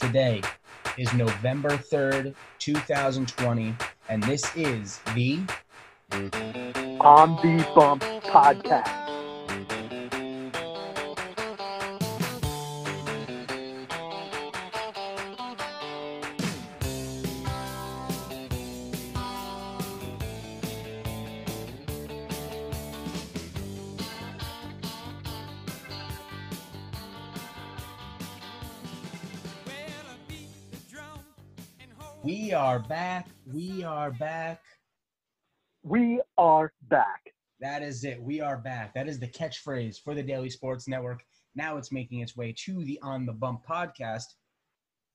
Today is November 3rd, 2020, and this is the On the Bump podcast. Are back. We are back. We are back. That is it. We are back. That is the catchphrase for the Daily Sports Network. Now it's making its way to the On the Bump podcast.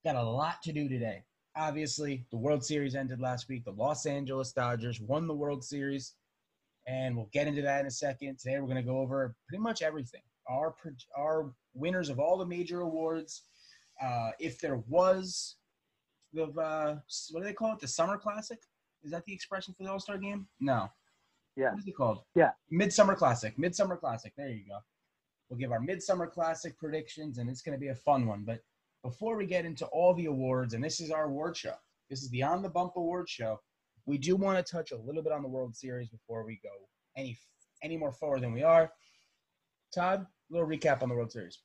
Got a lot to do today. Obviously, the World Series ended last week. The Los Angeles Dodgers won the World Series, and we'll get into that in a second. Today, we're going to go over pretty much everything. Our our winners of all the major awards. Uh, if there was the uh, what do they call it? The Summer Classic. Is that the expression for the All Star game? No. Yeah. What is it called? Yeah. Midsummer Classic. Midsummer Classic. There you go. We'll give our Midsummer Classic predictions, and it's going to be a fun one. But before we get into all the awards, and this is our award show, this is the On the Bump Award Show. We do want to touch a little bit on the World Series before we go any any more forward than we are. Todd, a little recap on the World Series.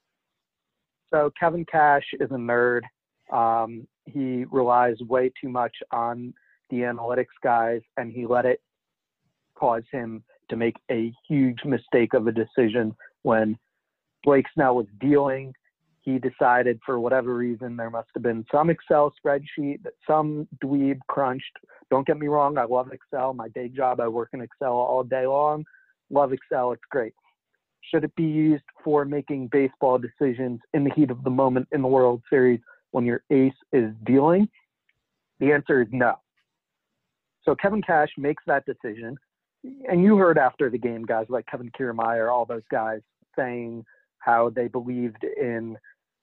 So Kevin Cash is a nerd. Um, he relies way too much on the analytics guys, and he let it cause him to make a huge mistake of a decision when Blake Snell was dealing. He decided, for whatever reason, there must have been some Excel spreadsheet that some dweeb crunched. Don't get me wrong, I love Excel. My day job, I work in Excel all day long. Love Excel, it's great. Should it be used for making baseball decisions in the heat of the moment in the World Series when your ace is dealing? The answer is no. So Kevin Cash makes that decision. And you heard after the game, guys like Kevin Kiermaier, all those guys saying how they believed in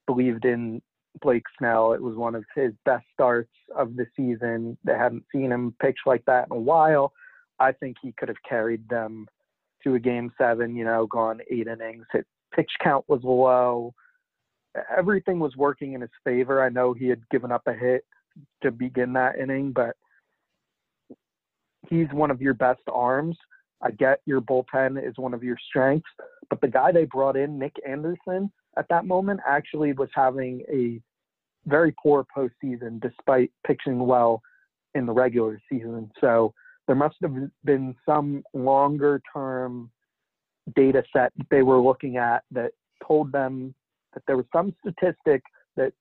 believed in Blake Snell. It was one of his best starts of the season. They hadn't seen him pitch like that in a while. I think he could have carried them to a game seven, you know, gone eight innings. His pitch count was low. Everything was working in his favor. I know he had given up a hit to begin that inning, but he's one of your best arms. I get your bullpen is one of your strengths, but the guy they brought in, Nick Anderson, at that moment actually was having a very poor postseason despite pitching well in the regular season. So there must have been some longer term data set they were looking at that told them that there was some statistic that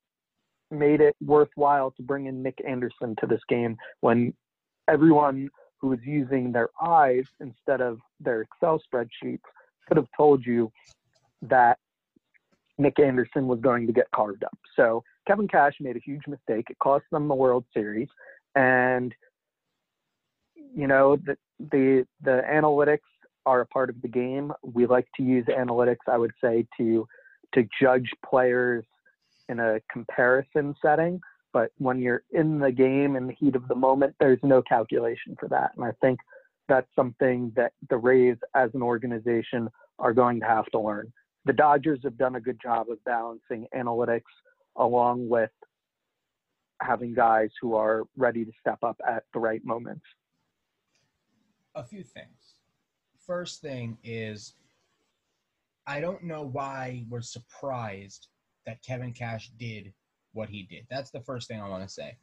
made it worthwhile to bring in Nick Anderson to this game when everyone who was using their eyes instead of their Excel spreadsheets could have told you that Nick Anderson was going to get carved up. So Kevin Cash made a huge mistake. It cost them the World Series. And you know, the the the analytics are a part of the game. We like to use analytics, I would say, to to judge players in a comparison setting. But when you're in the game in the heat of the moment, there's no calculation for that. And I think that's something that the Rays as an organization are going to have to learn. The Dodgers have done a good job of balancing analytics along with having guys who are ready to step up at the right moments. A few things. First thing is, I don't know why we're surprised that Kevin Cash did what he did. That's the first thing I want to say.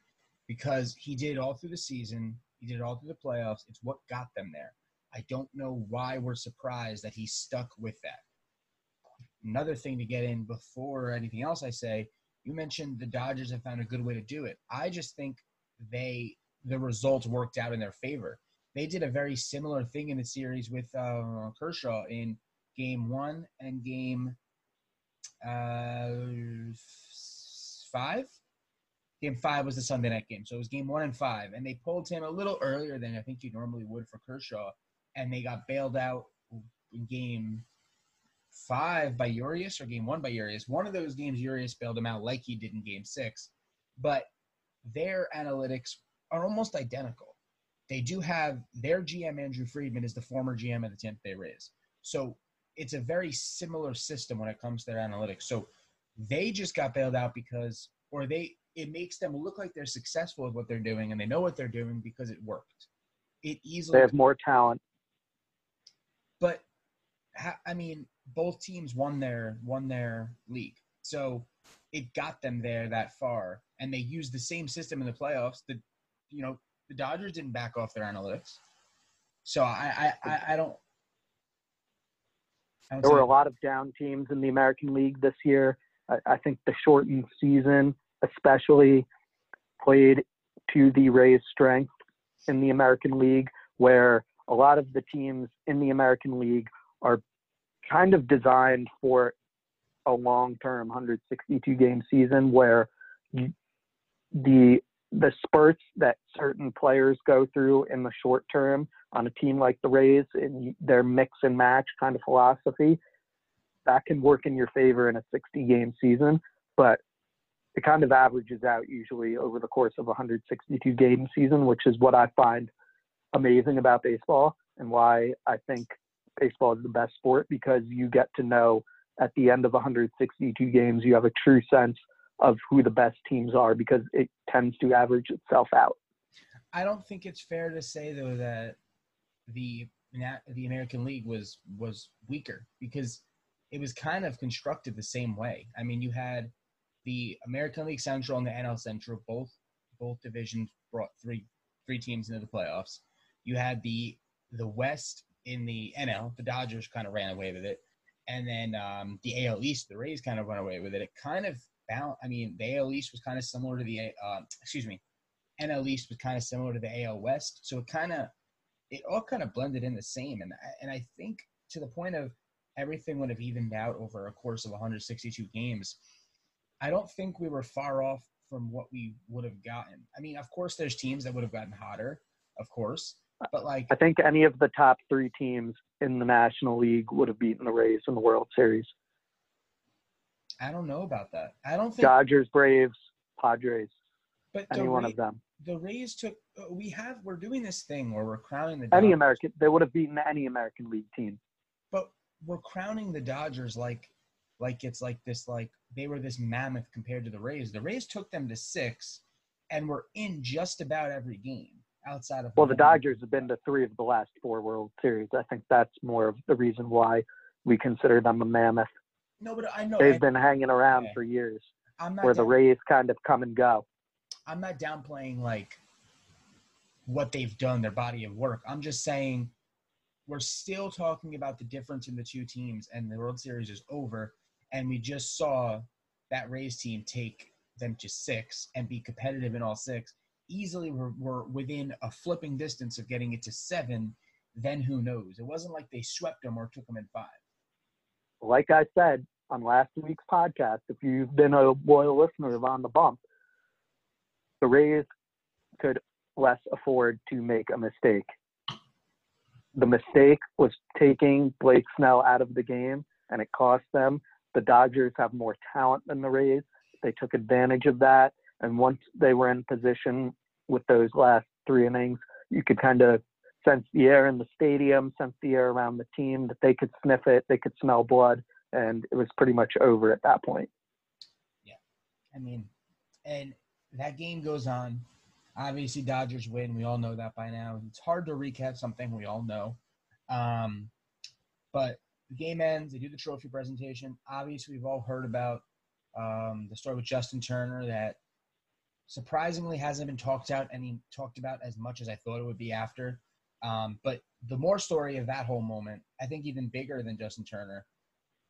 Because he did it all through the season, he did it all through the playoffs. It's what got them there. I don't know why we're surprised that he stuck with that. Another thing to get in before anything else I say, you mentioned the Dodgers have found a good way to do it. I just think they the results worked out in their favor. They did a very similar thing in the series with uh, Kershaw in Game One and Game uh, five. Game five was the Sunday night game, so it was Game One and five, and they pulled him a little earlier than I think you normally would for Kershaw, and they got bailed out in Game five by Urias or game one by Urias. One of those games, Urias bailed him out like he did in game six. But their analytics are almost identical. They do have their GM, Andrew Friedman, is the former GM of the Tampa Bay Rays. So it's a very similar system when it comes to their analytics. So they just got bailed out because, or they, it makes them look like they're successful with what they're doing and they know what they're doing because it worked. It easily They have more talent. but I mean, both teams won their won their league, so it got them there that far, and they used the same system in the playoffs. The you know the Dodgers didn't back off their analytics, so I I, I, I don't. There were a lot of down teams in the American League this year. I, I think the shortened season, especially, played to the Rays' strength in the American League, where a lot of the teams in the American League are kind of designed for a long-term 162 game season where the the spurts that certain players go through in the short term on a team like the Rays and their mix and match kind of philosophy, that can work in your favor in a 60 game season, but it kind of averages out usually over the course of a 162 game season, which is what I find amazing about baseball and why I think baseball is the best sport because you get to know at the end of 162 games, you have a true sense of who the best teams are because it tends to average itself out. I don't think it's fair to say though that the the American League was was weaker because it was kind of constructed the same way. I mean, you had the American League Central and the NL Central both both divisions brought three three teams into the playoffs. You had the the West in the NL, the Dodgers kind of ran away with it, and then um, the AL East, the Rays kind of run away with it. It kind of bound. I mean, the AL East was kind of similar to the uh, excuse me, NL East was kind of similar to the AL West, so it kind of it all kind of blended in the same. And I- and I think to the point of everything would have evened out over a course of 162 games. I don't think we were far off from what we would have gotten. I mean, of course, there's teams that would have gotten hotter, of course, but like I think any of the top three teams in the National League would have beaten the Rays in the World Series. I don't know about that. I don't think. Dodgers, Braves, Padres, but any one of them. The Rays took. uh, We have. We're doing this thing where we're crowning the. Any American, they would have beaten any American League team. but we're crowning the Dodgers like like it's like this like they were this mammoth compared to the Rays. The Rays took them to six and were in just about every game outside of Well, the. Dodgers have been to three of the last four World Series. I think that's more of the reason why we consider them a mammoth. No, but I know They've been hanging around Yeah. for years, I'm not where the Rays kind of come and go. I'm not downplaying like what they've done, their body of work. I'm just saying we're still talking about the difference in the two teams, and the World Series is over, and we just saw that Rays team take them to six and be competitive in all six. Easily, we're, we're within a flipping distance of getting it to seven. Then who knows? It wasn't like they swept them or took them in five. Like I said on last week's podcast, if you've been a loyal listener of On the Bump, the Rays could less afford to make a mistake. The mistake was taking Blake Snell out of the game, and it cost them. The Dodgers have more talent than the Rays. They took advantage of that, and once they were in position with those last three innings, you could kind of sense the air in the stadium, sense the air around the team that they could sniff it, they could smell blood, and it was pretty much over at that point. Yeah. I mean, and that game goes on. Obviously, Dodgers win. We all know that by now. It's hard to recap something we all know. Um, but the game ends. They do the trophy presentation. Obviously, we've all heard about um, the story with Justin Turner that surprisingly hasn't been talked out any talked about as much as I thought it would be after. Um, but the more story of that whole moment, I think even bigger than Justin Turner,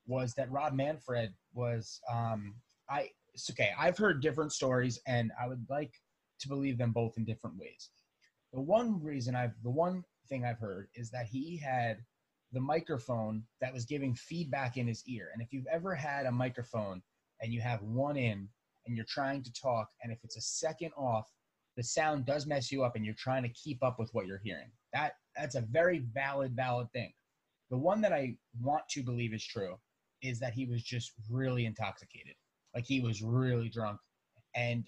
was that Rob Manfred was um, I it's okay. I've heard different stories, and I would like to believe them both in different ways. The one reason I've, the one thing I've heard is that he had the microphone that was giving feedback in his ear. And if you've ever had a microphone and you have one in and you're trying to talk, and if it's a second off, the sound does mess you up, and you're trying to keep up with what you're hearing. That that's a very valid, valid thing. The one that I want to believe is true is that he was just really intoxicated. Like he was really drunk. And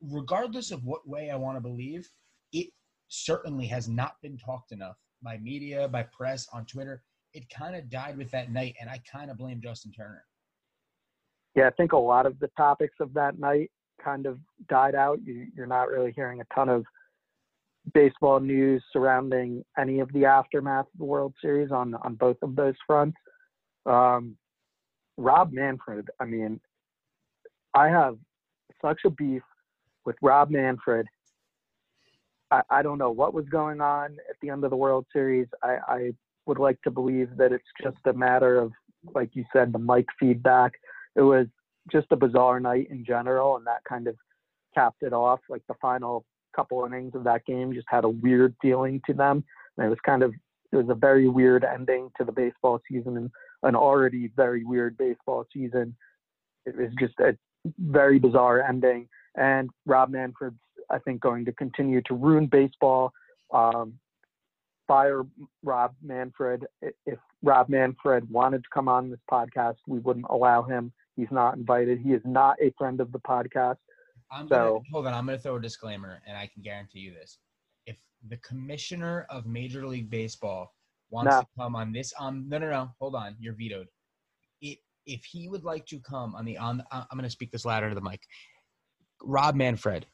regardless of what way I want to believe, it certainly has not been talked enough by media, by press, on Twitter. It kind of died with that night, and I kind of blame Justin Turner. Yeah, I think a lot of the topics of that night kind of died out. You, you're not really hearing a ton of baseball news surrounding any of the aftermath of the World Series on on both of those fronts. Um, Rob Manfred, I mean, I have such a beef with Rob Manfred. I, I don't know what was going on at the end of the World Series. I, I would like to believe that it's just a matter of, like you said, the mic feedback. It was just a bizarre night in general, and that kind of capped it off. Like the final couple innings of that game just had a weird feeling to them. And it was kind of it was a very weird ending to the baseball season and an already very weird baseball season. It was just a very bizarre ending. And Rob Manfred's, I think, going to continue to ruin baseball. Um, fire Rob Manfred. If Rob Manfred wanted to come on this podcast, we wouldn't allow him. He's not invited. He is not a friend of the podcast. I'm gonna hold on. I'm gonna throw a disclaimer, and I can guarantee you this: if the commissioner of Major League Baseball wants to come on this, um, no, no, no, hold on, you're vetoed. If he would like to come on the on, uh, I'm gonna speak this louder to the mic. Rob Manfred,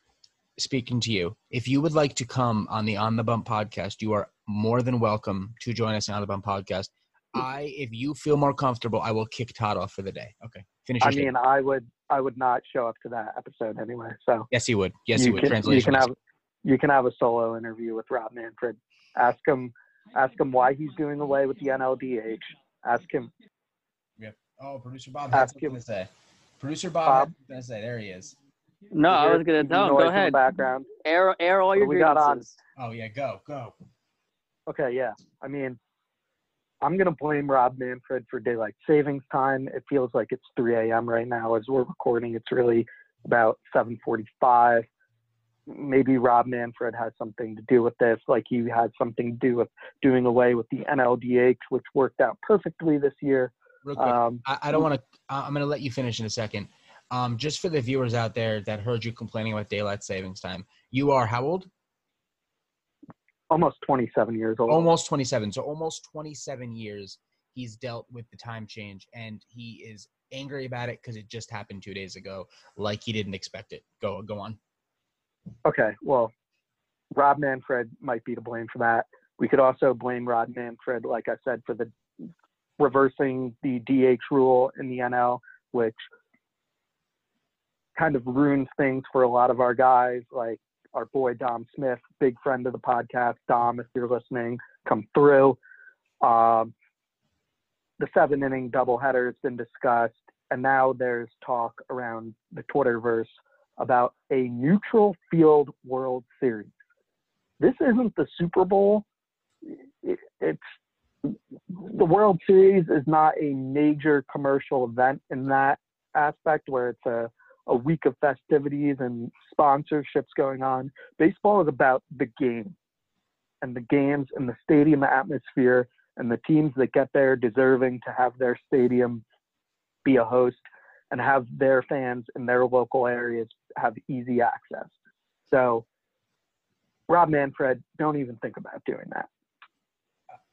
speaking to you. If you would like to come on the On the Bump podcast, you are more than welcome to join us on the Bump podcast. I, if you feel more comfortable, I will kick Todd off for the day. Okay, finish. I mean, I would, I would not show up to that episode anyway. So yes, he would. Yes, he would. Can, Translation. You can have, you can have a solo interview with Rob Manfred. Ask him, ask him why he's doing away with the NLDH. Ask him. Yep. Oh, producer Bob has something him. to say. Producer Bob, Bob has something to say. There he is. No, I was gonna tell him. Go ahead. background. Air, air all your we got on. Oh yeah, go, go. Okay, yeah. I mean, I'm gonna blame Rob Manfred for daylight savings time. It feels like it's 3 a.m. right now as we're recording. It's really about 7:45. Maybe Rob Manfred has something to do with this, like he had something to do with doing away with the NLDH, which worked out perfectly this year. Real quick, um, I, I don't want to. I'm going to let you finish in a second. Um, just for the viewers out there that heard you complaining about daylight savings time, you are how old? Almost 27 years old. Almost 27. So almost 27 years he's dealt with the time change, and he is angry about it because it just happened two days ago, like he didn't expect it. Go, go on. Okay, well, Rob Manfred might be to blame for that. We could also blame Rob Manfred, like I said, for the reversing the DH rule in the NL, which kind of ruins things for a lot of our guys, like our boy Dom Smith, big friend of the podcast. Dom, if you're listening, come through. Um, the seven inning doubleheader has been discussed, and now there's talk around the Twitterverse about a neutral field World Series. This isn't the Super Bowl. It's the World Series is not a major commercial event in that aspect where it's a a week of festivities and sponsorships going on. Baseball is about the game and the games and the stadium atmosphere and the teams that get there deserving to have their stadium be a host and have their fans in their local areas have easy access. So, Rob Manfred, don't even think about doing that.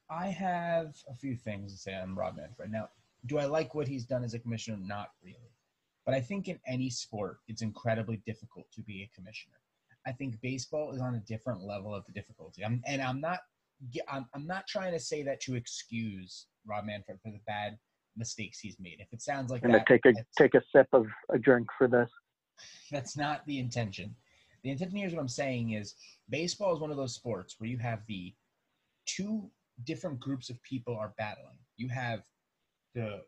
I have a few things to say on Rob Manfred. Now, do I like what he's done as a commissioner? Not really. But I think in any sport, it's incredibly difficult to be a commissioner. I think baseball is on a different level of the difficulty. I'm, and I'm not, I'm, I'm not trying to say that to excuse Rob Manfred for the bad mistakes he's made. If it sounds like I'm that, take a take a sip of a drink for this. That's not the intention. The intention here is what I'm saying is baseball is one of those sports where you have the two different groups of people are battling. You have the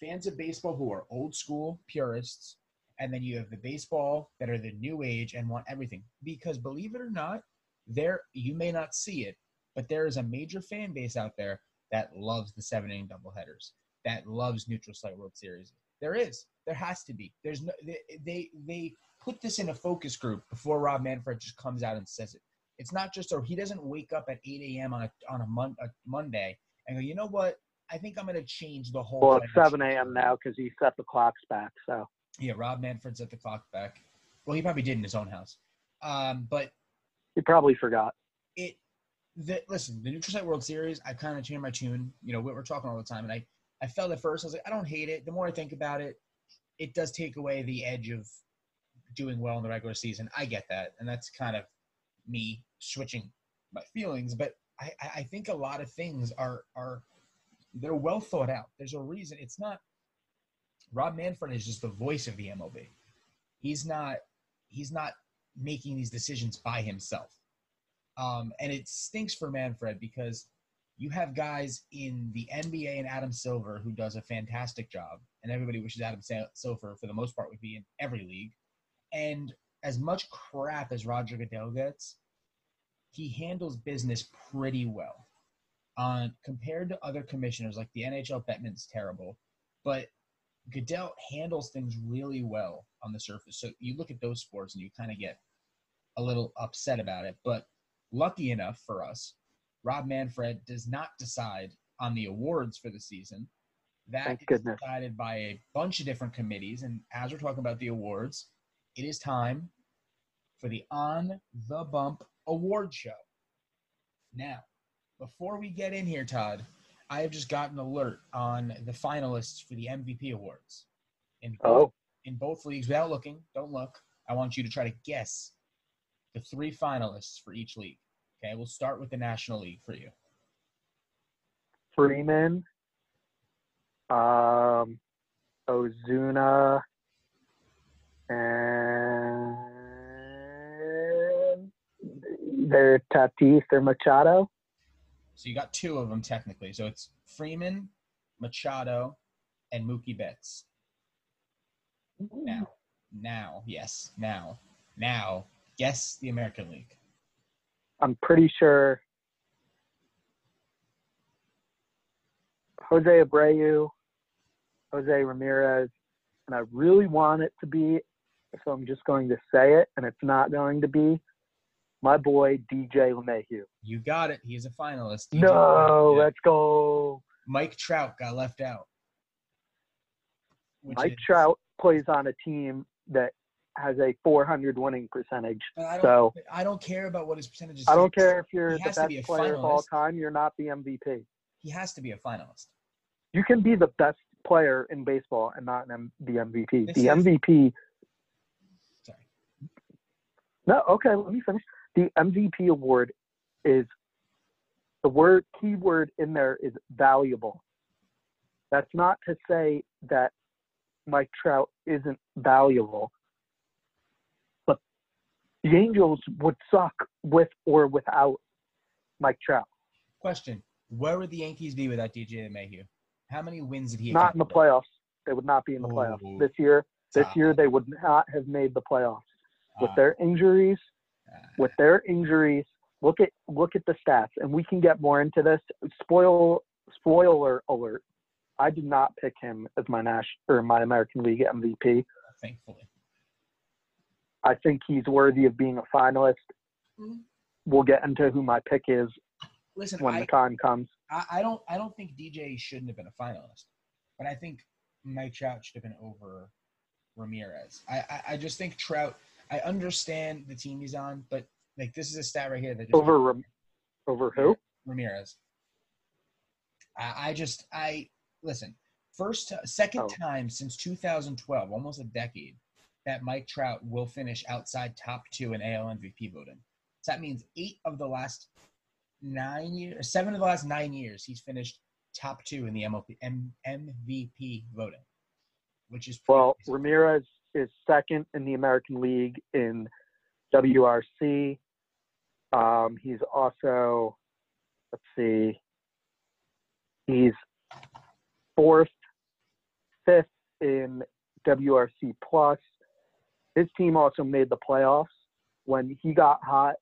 fans of baseball who are old school purists, and then you have the baseball that are the new age and want everything. Because believe it or not, there you may not see it, but there is a major fan base out there that loves the seven inning doubleheaders, that loves neutral site World Series. There is, there has to be. There's no they they, they put this in a focus group before Rob Manfred just comes out and says it. It's not just or he doesn't wake up at 8 a.m. on a on a, mon- a Monday and go, you know what? I think I'm going to change the whole. Well, it's 7 a.m. now because he set the clocks back. So. Yeah, Rob Manfred set the clock back. Well, he probably did in his own house, um, but he probably forgot. It. The, listen, the Neutral Site World Series. I kind of changed my tune. You know, we're talking all the time, and I, I felt at first I was like, I don't hate it. The more I think about it, it does take away the edge of doing well in the regular season. I get that, and that's kind of me switching my feelings. But I, I think a lot of things are are they're well thought out. There's a reason. It's not Rob Manfred is just the voice of the MLB. He's not he's not making these decisions by himself. Um, and it stinks for Manfred because you have guys in the NBA and Adam Silver who does a fantastic job, and everybody wishes Adam Silver for the most part would be in every league. And as much crap as Roger Goodell gets, he handles business pretty well. On uh, compared to other commissioners, like the NHL Bettman's terrible, but Goodell handles things really well on the surface. So you look at those sports and you kind of get a little upset about it. But lucky enough for us, Rob Manfred does not decide on the awards for the season. That Thank is goodness. decided by a bunch of different committees. And as we're talking about the awards, it is time for the On the Bump Award Show. Now, before we get in here, Todd, I have just gotten an alert on the finalists for the MVP awards. In both, oh. in both leagues, without looking, don't look. I want you to try to guess the three finalists for each league. Okay, we'll start with the National League for you. Freeman, um, Ozuna, and their Tatis or Machado. So you got two of them technically. So it's Freeman, Machado, and Mookie Betts. Now, now, yes, now, now, guess the American League. I'm pretty sure Jose Abreu, Jose Ramirez, and I really want it to be, so I'm just going to say it, and it's not going to be my boy DJ LeMahieu. You got it. He's a finalist. DJ no, let's go. Mike Trout got left out. Mike is, Trout plays on a team that has a 400 winning percentage. I so I don't care about what his percentage is. I don't care if you're the best player of all time. You're not the MVP. He has to be a finalist. You can be the best player in baseball and not an the MVP. This the is, MVP. Sorry. No, okay. Let me finish. The MVP award is the word key word in there is valuable. That's not to say that Mike Trout isn't valuable but the Angels would suck with or without Mike Trout. Question: Where would the Yankees be without DJ LeMahieu? How many wins did he? Have? Not in the playoffs. They would not be in the playoffs this year. This year they would not have made the playoffs with uh, their injuries. With their injuries, look at look at the stats, and we can get more into this. Spoil spoiler alert: I did not pick him as my Nash or my American League MVP. Thankfully. I think he's worthy of being a finalist. Mm-hmm. We'll get into who my pick is Listen, when I, the time comes. I, I, don't I don't think DJ shouldn't have been a finalist, but I think Mike Trout should have been over Ramirez. I, I, I just think Trout. I understand the team he's on, but like this is a stat right here that over Ram- over who Ramirez. I, I just I listen. First, second oh. time since 2012, almost a decade, that Mike Trout will finish outside top two in AL MVP voting. So that means eight of the last nine years, seven of the last nine years, he's finished top two in the MLP, M, MVP voting, which is well. Ramirez is second in the American League in WRC. Um, he's also, let's see, he's fourth, fifth in WRC plus, his team also made the playoffs. When he got hot,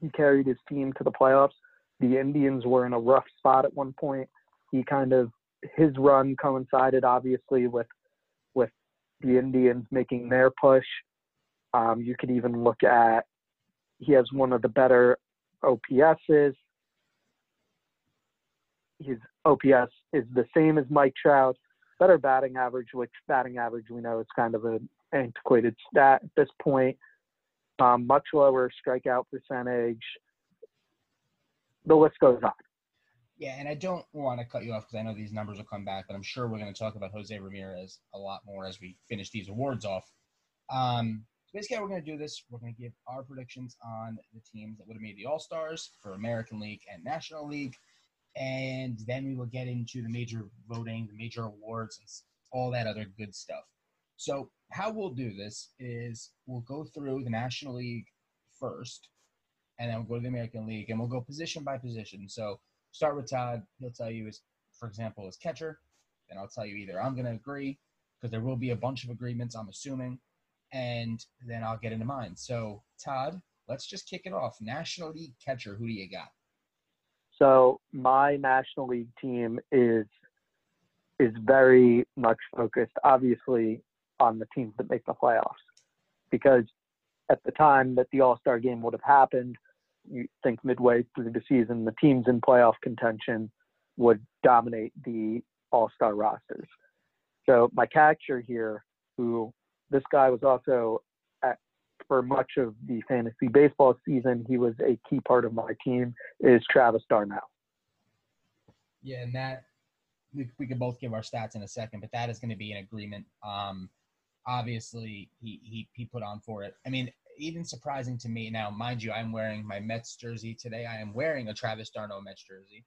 he carried his team to the playoffs. The Indians were in a rough spot at one point. He kind of his run coincided obviously with the Indians making their push. Um, you could even look at he has one of the better OPSs. His OPS is the same as Mike Trout, better batting average, which batting average we know is kind of an antiquated stat at this point. Um, much lower strikeout percentage. The list goes on. Yeah, and I don't want to cut you off because I know these numbers will come back, but I'm sure we're going to talk about Jose Ramirez a lot more as we finish these awards off. Um, basically, how we're going to do this, we're going to give our predictions on the teams that would have made the All Stars for American League and National League, and then we will get into the major voting, the major awards, and all that other good stuff. So, how we'll do this is we'll go through the National League first, and then we'll go to the American League, and we'll go position by position. So, start with Todd. He'll tell you, as for example, as catcher. Then I'll tell you either I'm going to agree because there will be a bunch of agreements, I'm assuming, and then I'll get into mine. So, Todd, let's just kick it off. National League catcher, who do you got? So, my National League team is is very much focused, obviously, on the teams that make the playoffs, because at the time that the All Star game would have happened, you think midway through the season, the teams in playoff contention would dominate the All Star rosters. So my catcher here, who this guy was also at, for much of the fantasy baseball season, he was a key part of my team, is Travis d'Arnaud. Yeah, and that we, we could both give our stats in a second, but that is going to be an agreement. Um, obviously, he, he he put on for it. I mean, even surprising to me now, mind you, I'm wearing my Mets jersey today. I am wearing a Travis d'Arnaud Mets jersey.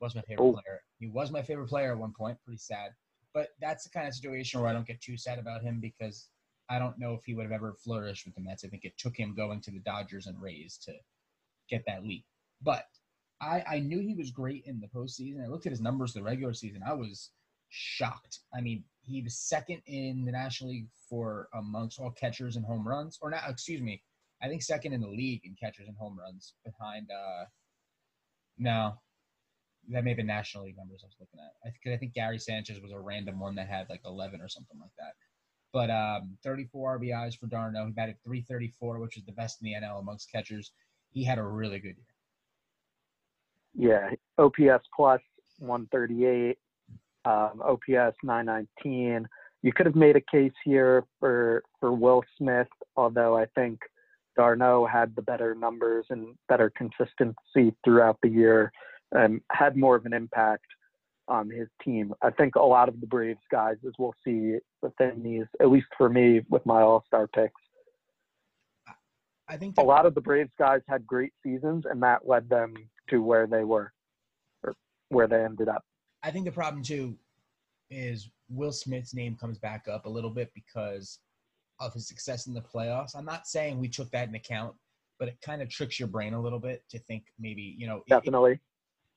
Was my favorite oh. player. He was my favorite player at one point. Pretty sad. But that's the kind of situation where I don't get too sad about him because I don't know if he would have ever flourished with the Mets. I think it took him going to the Dodgers and Rays to get that leap. But I, I knew he was great in the postseason. I looked at his numbers the regular season. I was shocked. I mean, he was second in the National League for amongst all catchers and home runs, or not? Excuse me, I think second in the league in catchers and home runs behind. uh No, that may have been National League numbers I was looking at. I I think Gary Sanchez was a random one that had like 11 or something like that. But um, 34 RBIs for d'Arnaud. He batted 334, which is the best in the NL amongst catchers. He had a really good year. Yeah, OPS plus 138, um, OPS 919. You could have made a case here for for Will Smith, although I think d'Arnaud had the better numbers and better consistency throughout the year and had more of an impact on his team. I think a lot of the Braves guys, as we'll see within these, at least for me with my All Star picks, I think a lot of the Braves guys had great seasons, and that led them to where they were, or where they ended up. I think the problem too is Will Smith's name comes back up a little bit because of his success in the playoffs. I'm not saying we took that in account, but it kind of tricks your brain a little bit to think maybe you know definitely. It,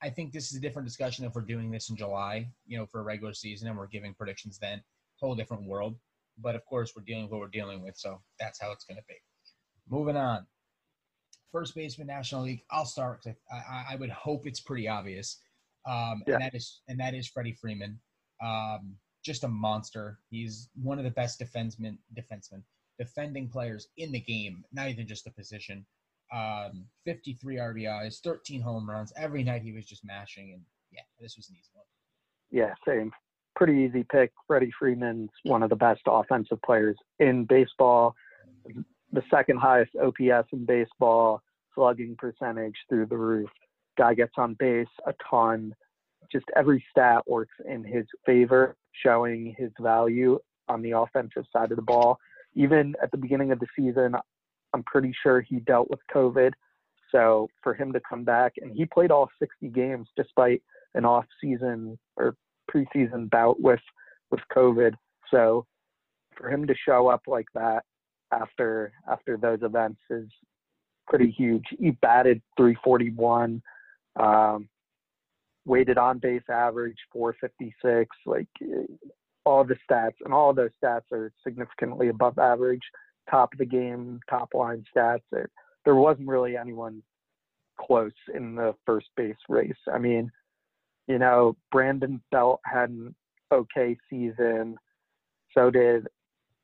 I think this is a different discussion if we're doing this in July, you know, for a regular season and we're giving predictions then. Whole different world. But of course, we're dealing with what we're dealing with, so that's how it's going to be. Moving on. First baseman, National League. I'll start because I, I, I, would hope it's pretty obvious. Um, yeah. And that is and that is Freddie Freeman. Um, just a monster. He's one of the best defensemen, defensemen, defending players in the game. Not even just the position um, 53 RBIs, 13 home runs. Every night he was just mashing, and yeah, this was an easy one. Yeah, same. Pretty easy pick. Freddie Freeman's one of the best offensive players in baseball. The second highest OPS in baseball, slugging percentage through the roof. Guy gets on base a ton. Just every stat works in his favor, showing his value on the offensive side of the ball. Even at the beginning of the season, I'm pretty sure he dealt with COVID. So for him to come back and he played all 60 games despite an off season or preseason bout with with COVID. So for him to show up like that after after those events is pretty huge. He batted 341, um, weighted on base average 456. Like all the stats and all those stats are significantly above average top of the game, top line stats. There, there wasn't really anyone close in the first base race. I mean, you know, Brandon Belt had an okay season. So did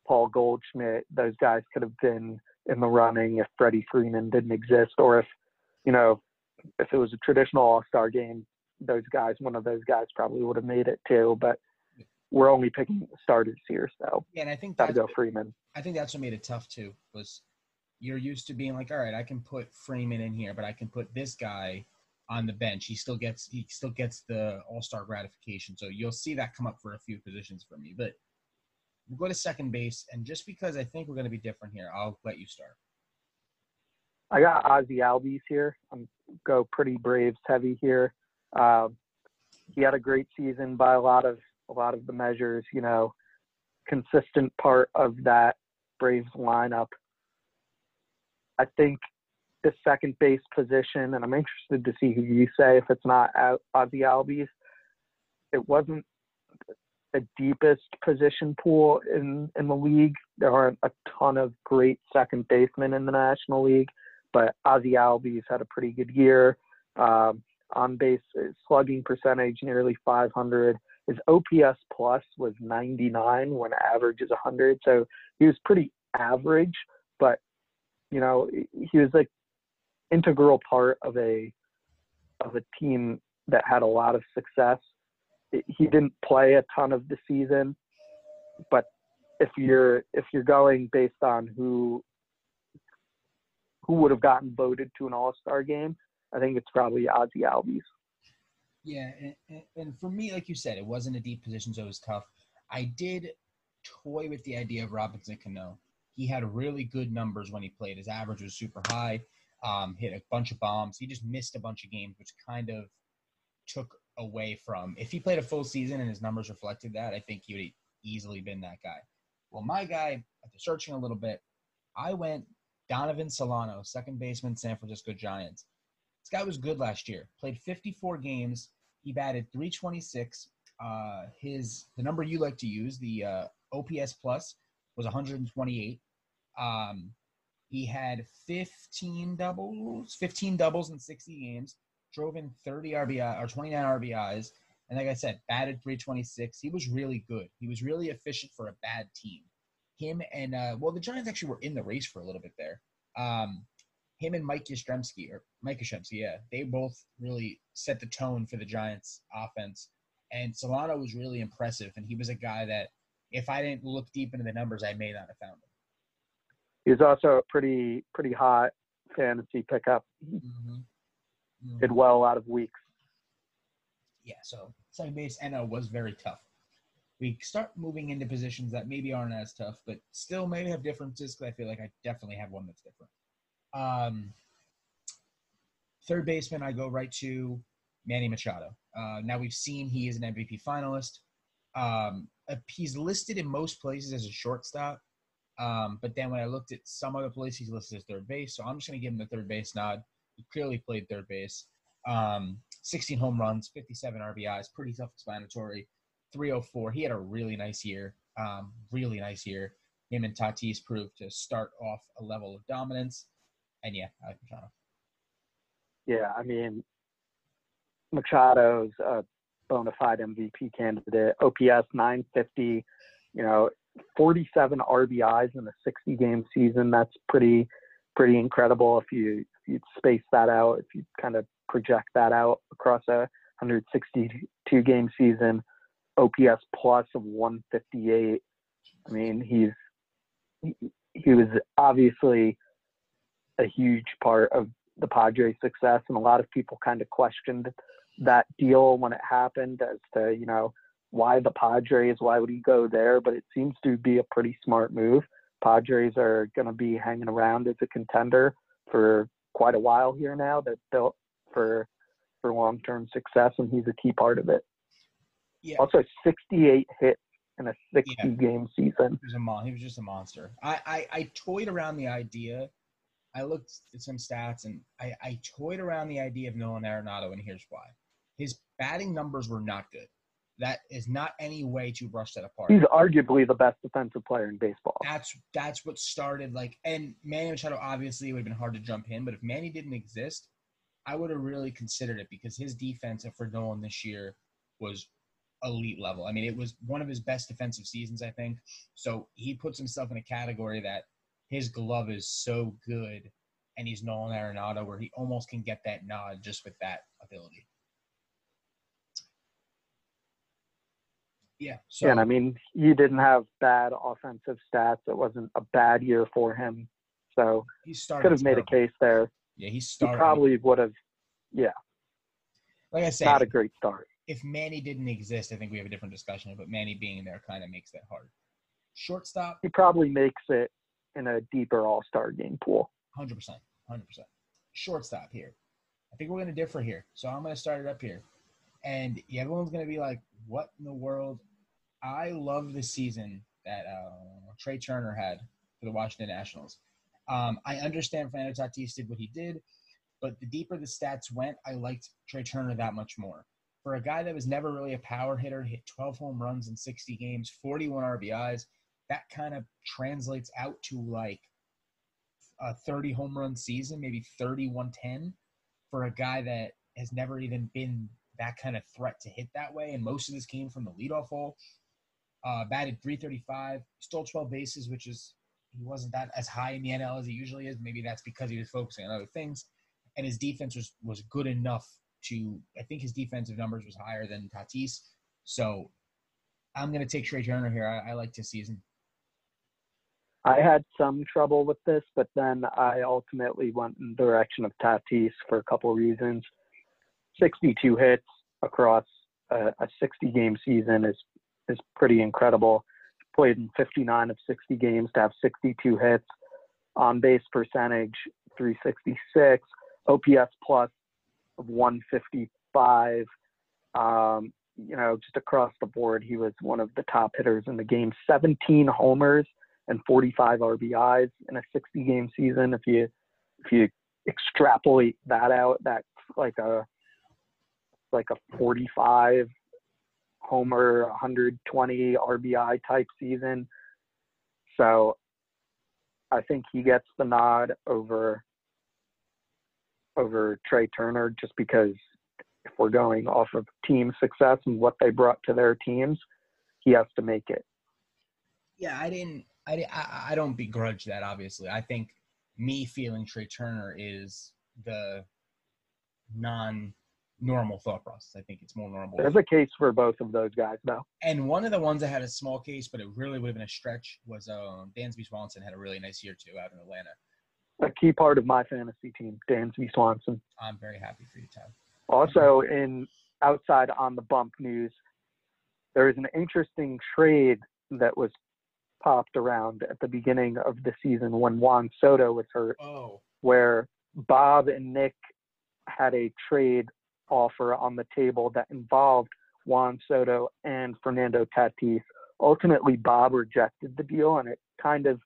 Paul Goldschmidt. Those guys could have been in the running if Freddie Freeman didn't exist, or if, you know, if it was a traditional All Star game, those guys, one of those guys probably would have made it too. But we're only picking starters here, so yeah, and I think gotta go Freeman. I think that's what made it tough too. Was you're used to being like, all right, I can put Freeman in here, but I can put this guy on the bench. He still gets he still gets the All Star gratification. So you'll see that come up for a few positions for me. But we'll go to second base, and just because I think we're going to be different here, I'll let you start. I got Ozzie Albies here. I'm go pretty Braves heavy here. Uh, he had a great season by a lot of a lot of the measures. You know, consistent part of that Braves lineup. I think the second base position, and I'm interested to see who you say if it's not Ozzie Albies. It wasn't the deepest position pool in in the league. There aren't a ton of great second basemen in the National League, but Ozzie Albies had a pretty good year. Um, on base slugging percentage nearly 500. His OPS plus was 99 when average is 100. So he was pretty average, but you know he was like integral part of a of a team that had a lot of success. He didn't play a ton of the season, but if you're if you're going based on who who would have gotten voted to an All Star game, I think it's probably Ozzie Albies. Yeah, and, and, for me, like you said, it wasn't a deep position, so it was tough. I did toy with the idea of Robinson Cano. He had really good numbers when he played. His average was super high. Um, hit a bunch of bombs. He just missed a bunch of games, which kind of took away from. If he played a full season and his numbers reflected that, I think he would easily been that guy. Well, my guy, after searching a little bit, I went Donovan Solano, second baseman, San Francisco Giants. This guy was good last year. Played 54 games. He batted 326. Uh, his the number you like to use, the uh, OPS plus, was 128. Um, he had 15 doubles, 15 doubles in 60 games. Drove in 30 RBI or 29 RBIs, and like I said, batted 326. He was really good. He was really efficient for a bad team. Him and uh, well, the Giants actually were in the race for a little bit there. Um, him and Mike Yastrzemski or Mike Yastrzemski, yeah, they both really set the tone for the Giants offense. And Solano was really impressive, and he was a guy that if I didn't look deep into the numbers, I may not have found him. He was also a pretty pretty hot fantasy pickup. Mm-hmm. Mm-hmm. Did well out of weeks. Yeah, so second base NO was very tough. We start moving into positions that maybe aren't as tough, but still maybe have differences because I feel like I definitely have one that's different. Um, third baseman, I go right to Manny Machado. Uh, now we've seen he is an MVP finalist. Um, uh, he's listed in most places as a shortstop, um, but then when I looked at some other places, he's listed as third base. So I'm just going to give him the third base nod. He clearly played third base. Um, 16 home runs, 57 RBIs, pretty self-explanatory. 304. He had a really nice year. Um, really nice year. Him and Tatis proved to start off a level of dominance. And yeah, I like Machado. Yeah, I mean, Machado's a bona fide MVP candidate. OPS 950, you know, 47 RBIs in a 60 game season. That's pretty, pretty incredible. If you if you space that out, if you kind of project that out across a 162 game season, OPS plus of 158. I mean, he's he, was obviously a huge part of the Padres' success, and a lot of people kind of questioned that deal when it happened as to you know why the Padres, why would he go there? But it seems to be a pretty smart move. Padres are going to be hanging around as a contender for quite a while here now. They're built for for long term success, and he's a key part of it. Yeah. Also, 68 hits in a 60 yeah. game season. He was a mon- He was just a monster. I, I I toyed around the idea I looked at some stats and I, I toyed around the idea of Nolan Arenado, and here's why. His batting numbers were not good. That is not any way to brush that apart. He's arguably the best defensive player in baseball. That's that's what started like and Manny Machado obviously it would have been hard to jump in, but if Manny didn't exist, I would have really considered it because his defense for Nolan this year was elite level. I mean, it was one of his best defensive seasons, I think. So he puts himself in a category that his glove is so good, and he's Nolan Arenado, where he almost can get that nod just with that ability. Yeah. So, yeah, and I mean, he didn't have bad offensive stats. It wasn't a bad year for him, so he could have made a case there. Yeah, he started. He probably would have. Yeah. Like I said, not a great start. If Manny didn't exist, I think we have a different discussion. But Manny being there kind of makes that hard. Shortstop. He probably makes it in a deeper All Star game pool. Hundred percent. Hundred percent. Shortstop here. I think we're gonna differ here. So I'm gonna start it up here, and everyone's gonna be like, "What in the world?" I love the season that uh, Trea Turner had for the Washington Nationals. Um, I understand Fernando Tatis did what he did, but the deeper the stats went, I liked Trea Turner that much more. For a guy that was never really a power hitter, hit 12 home runs in 60 games, 41 RBIs, that kind of translates out to like a 30 home run season, maybe 3110 for a guy that has never even been that kind of threat to hit that way. And most of this came from the leadoff hole. Uh, batted 335, stole 12 bases, which is he wasn't that as high in the NL as he usually is. Maybe that's because he was focusing on other things, and his defense was was good enough to. I think his defensive numbers was higher than Tatis. So I'm going to take Trea Turner here. I, I like this season. I had some trouble with this, but then I ultimately went in the direction of Tatis for a couple reasons. 62 hits across a, a 60 game season is is pretty incredible. Played in 59 of 60 games to have 62 hits, on base percentage 366, OPS plus of 155. Um, you know, just across the board, he was one of the top hitters in the game. 17 homers and 45 RBIs in a 60 game season. If you if you extrapolate that out, that's like a like a 45 homer, 120 RBI type season. So I think he gets the nod over over Trea Turner just because if we're going off of team success and what they brought to their teams, he has to make it. Yeah, I didn't. I, I, I don't begrudge that. Obviously, I think me feeling Trea Turner is the non normal thought process. I think it's more normal. There's a case for both of those guys, though. And one of the ones that had a small case, but it really would have been a stretch, was um, Dansby Swanson had a really nice year too out in Atlanta. A key part of my fantasy team, Dansby Swanson. I'm very happy for you, Tom. Also, in outside on the bump news, there is an interesting trade that was popped around at the beginning of the season when Juan Soto was hurt, oh. where Bob and Nick had a trade offer on the table that involved Juan Soto and Fernando Tatis. Ultimately, Bob rejected the deal, and it kind of,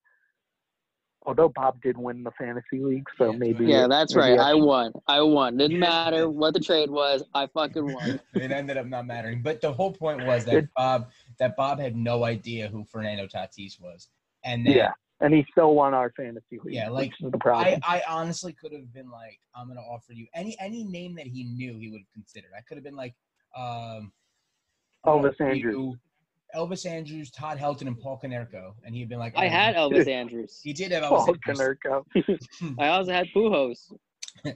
although Bob did win the fantasy league, so yeah, maybe. Yeah, that's maybe right. I, I won. I won. Didn't matter what the trade was. I fucking won. it ended up not mattering, but the whole point was that Bob that Bob had no idea who Fernando Tatis was, and then, yeah and he still won our fantasy league. Yeah, like the problem. I, I honestly could have been like, I'm gonna offer you any any name that he knew he would have considered. I could have been like, um, Elvis Andrus. Elvis Andrus, Todd Helton, and Paul Konerko, and he'd been like, I had Elvis Andrus. He did have Elvis Paul Konerko. I also had Pujols.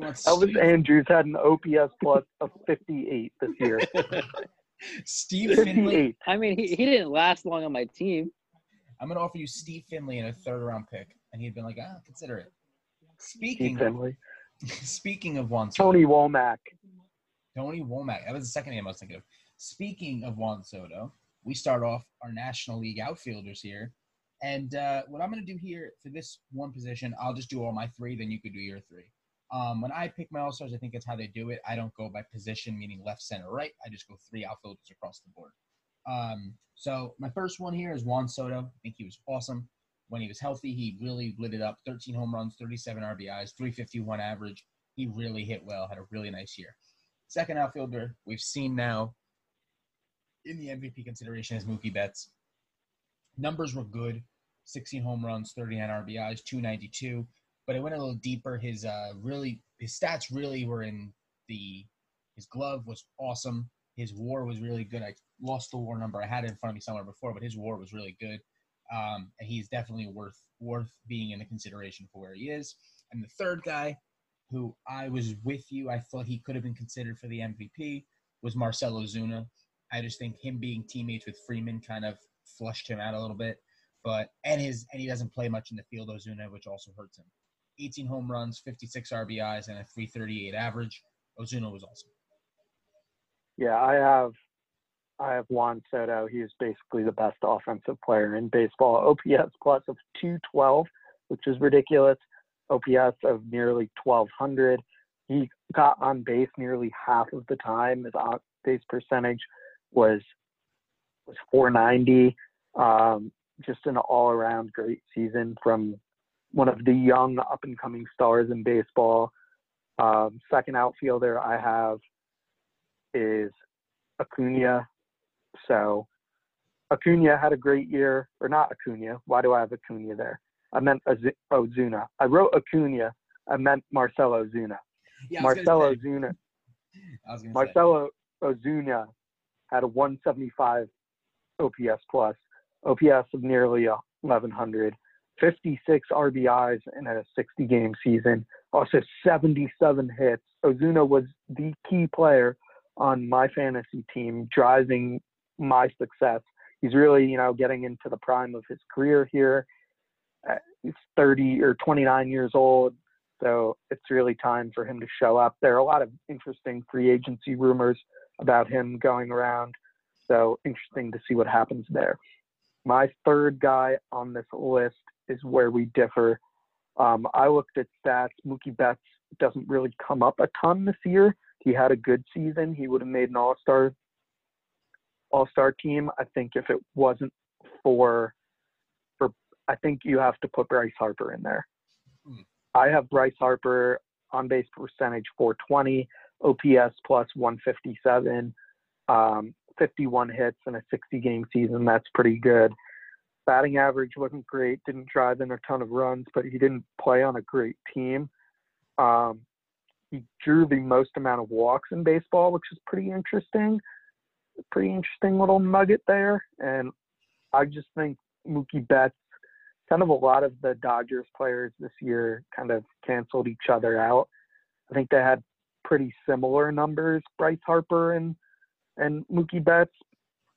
Elvis Andrus had an OPS plus of 58 this year. Steve Finley. I mean, he, he didn't last long on my team. I'm going to offer you Steve Finley in a third round pick. And he'd been like, ah, consider it. Speaking Steve Finley. speaking of Juan Soto. Tony Womack. Tony Womack. That was the second name I was thinking of. Speaking of Juan Soto, we start off our National League outfielders here. And uh, what I'm going to do here for this one position, I'll just do all my three, then you could do your three. Um, when I pick my All Stars, I think that's how they do it. I don't go by position, meaning left, center, right. I just go three outfielders across the board. Um, so my first one here is Juan Soto. I think he was awesome. When he was healthy, he really lit it up. 13 home runs, 37 RBIs, 351 average. He really hit well, had a really nice year. Second outfielder we've seen now in the MVP consideration is Mookie Betts. Numbers were good. 16 home runs, 39 RBIs, 292. But it went a little deeper. His uh, really his stats really were in the his glove was awesome. His WAR was really good. I lost the WAR number. I had it in front of me somewhere before, but his WAR was really good. Um, and he's definitely worth worth being in the consideration for where he is. And the third guy, who I was with you, I thought he could have been considered for the MVP, was Marcell Ozuna. I just think him being teammates with Freeman kind of flushed him out a little bit. But and his and he doesn't play much in the field, Ozuna, which also hurts him. 18 home runs, 56 RBIs, and a 338 average. Ozuna was awesome. Yeah, I have I have Juan Soto. He is basically the best offensive player in baseball. OPS plus of 212, which is ridiculous. OPS of nearly 1200. He got on base nearly half of the time. His on base percentage was was 490. Um, just an all around great season from one of the young up and coming stars in baseball. Um, second outfielder I have is Acuna. So Acuna had a great year, or not Acuna. Why do I have Acuna there? I meant Ozuna. I wrote Acuna. I meant Marcelo Ozuna. Yeah, Marcelo Ozuna. Say. Marcelo Ozuna had a 175 OPS plus, OPS of nearly 1100, 56 RBIs in a 60 game season, also 77 hits. Ozuna was the key player on my fantasy team, driving my success. He's really, you know, getting into the prime of his career here. Uh, He's 30 or 29 years old. So it's really time for him to show up. There are a lot of interesting free agency rumors about him going around. So interesting to see what happens there. My third guy on this list is where we differ. Um, I looked at stats. Mookie Betts doesn't really come up a ton this year. He had a good season. He would have made an all-star all-star team. I think if it wasn't for for I think you have to put Bryce Harper in there. Hmm. I have Bryce Harper on base percentage 420, OPS plus 157, um, 51 hits in a 60 game season. That's pretty good. Batting average wasn't great, didn't drive in a ton of runs, but he didn't play on a great team. Um, he drew the most amount of walks in baseball, which is pretty interesting. Pretty interesting little nugget there. And I just think Mookie Betts, kind of a lot of the Dodgers players this year kind of canceled each other out. I think they had pretty similar numbers, Bryce Harper and and Mookie Betts,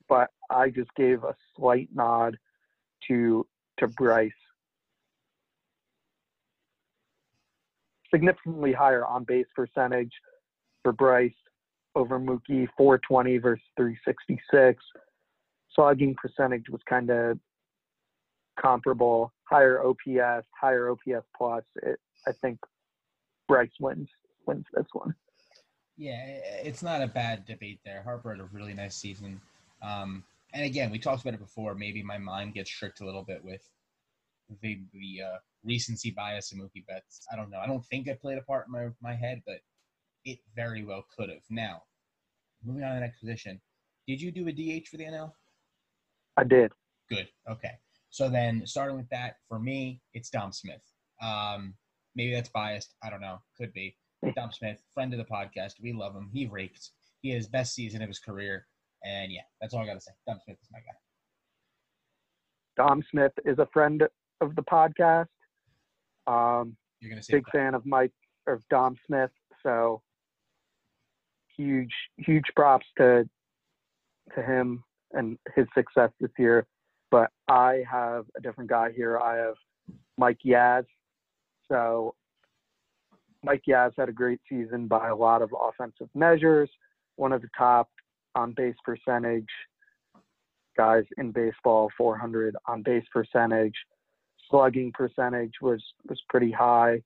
but I just gave a slight nod to to Bryce. Significantly higher on base percentage for Bryce over Mookie, 420 versus 366. Slugging percentage was kind of comparable, higher OPS, higher OPS plus. It, I think Bryce wins wins this one. Yeah, it's not a bad debate there. Harper had a really nice season. Um, and again, we talked about it before. Maybe my mind gets tricked a little bit with the the uh, recency bias of Mookie Betts. I don't know. I don't think it played a part in my my head, but it very well could have. Now, moving on to the next position. Did you do a DH for the NL? I did. Good. Okay. So then, starting with that, for me, it's Dom Smith. Um, maybe that's biased. I don't know. Could be. Dom Smith, friend of the podcast. We love him. He raked. He had his best season of his career. And yeah, that's all I got to say. Dom Smith is my guy. Dom Smith is a friend of the podcast. Um, You're going to say big fan of Mike of Dom Smith. So huge, huge props to to him and his success this year. But I have a different guy here. I have Mike Yaz. So Mike Yaz had a great season by a lot of offensive measures. One of the top on base percentage guys in baseball, 400 on base percentage. Slugging percentage was was pretty high.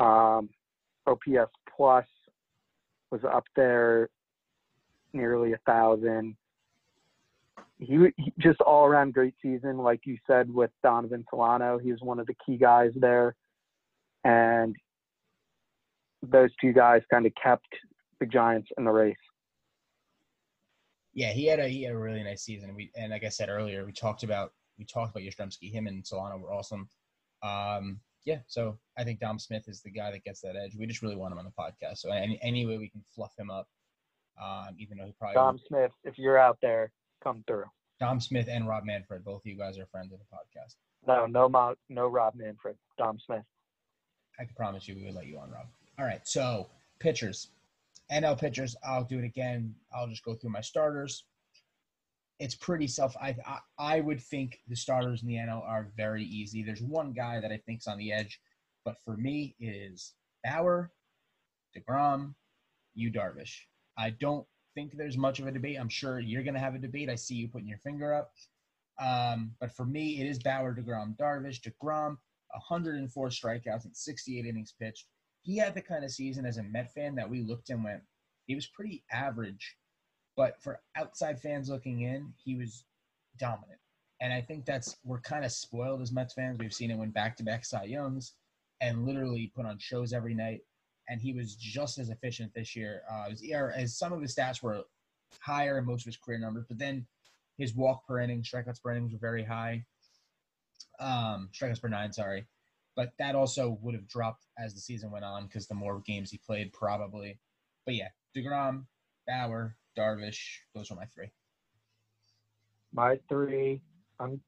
Um, OPS plus was up there, nearly a thousand. He, he just all around great season, like you said with Donovan Solano. He was one of the key guys there, and those two guys kind of kept the Giants in the race. Yeah, he had a he had a really nice season. We and like I said earlier, we talked about we talked about Yastrzemski. Him and Solano were awesome. Um, yeah, so I think Dom Smith is the guy that gets that edge. We just really want him on the podcast. So any any way we can fluff him up, um, even though he probably Dom Smith, if you're out there, come through. Dom Smith and Rob Manfred, both of you guys are friends of the podcast. No, no, no Rob Manfred. Dom Smith. I can promise you we would let you on, Rob. All right, so pitchers, NL pitchers. I'll do it again. I'll just go through my starters. It's pretty self. I, I I would think the starters in the NL are very easy. There's one guy that I think's on the edge, but for me it is Bauer, Degrom, you Darvish. I don't think there's much of a debate. I'm sure you're going to have a debate. I see you putting your finger up. Um, but for me, it is Bauer, DeGrom, Darvish. DeGrom, 104 strikeouts and 68 innings pitched. He had the kind of season as a Met fan that we looked and went, he was pretty average. But for outside fans looking in, he was dominant. And I think that's, we're kind of spoiled as Mets fans. We've seen him win back to back Cy Youngs and literally put on shows every night. And he was just as efficient this year. Uh, his as some of his stats were higher in most of his career numbers, but then his walk per inning, strikeouts per innings were very high. Um, strikeouts per nine, sorry. But that also would have dropped as the season went on because the more games he played, probably. But yeah, DeGrom, Bauer, Darvish, those are my three. My three, I'm,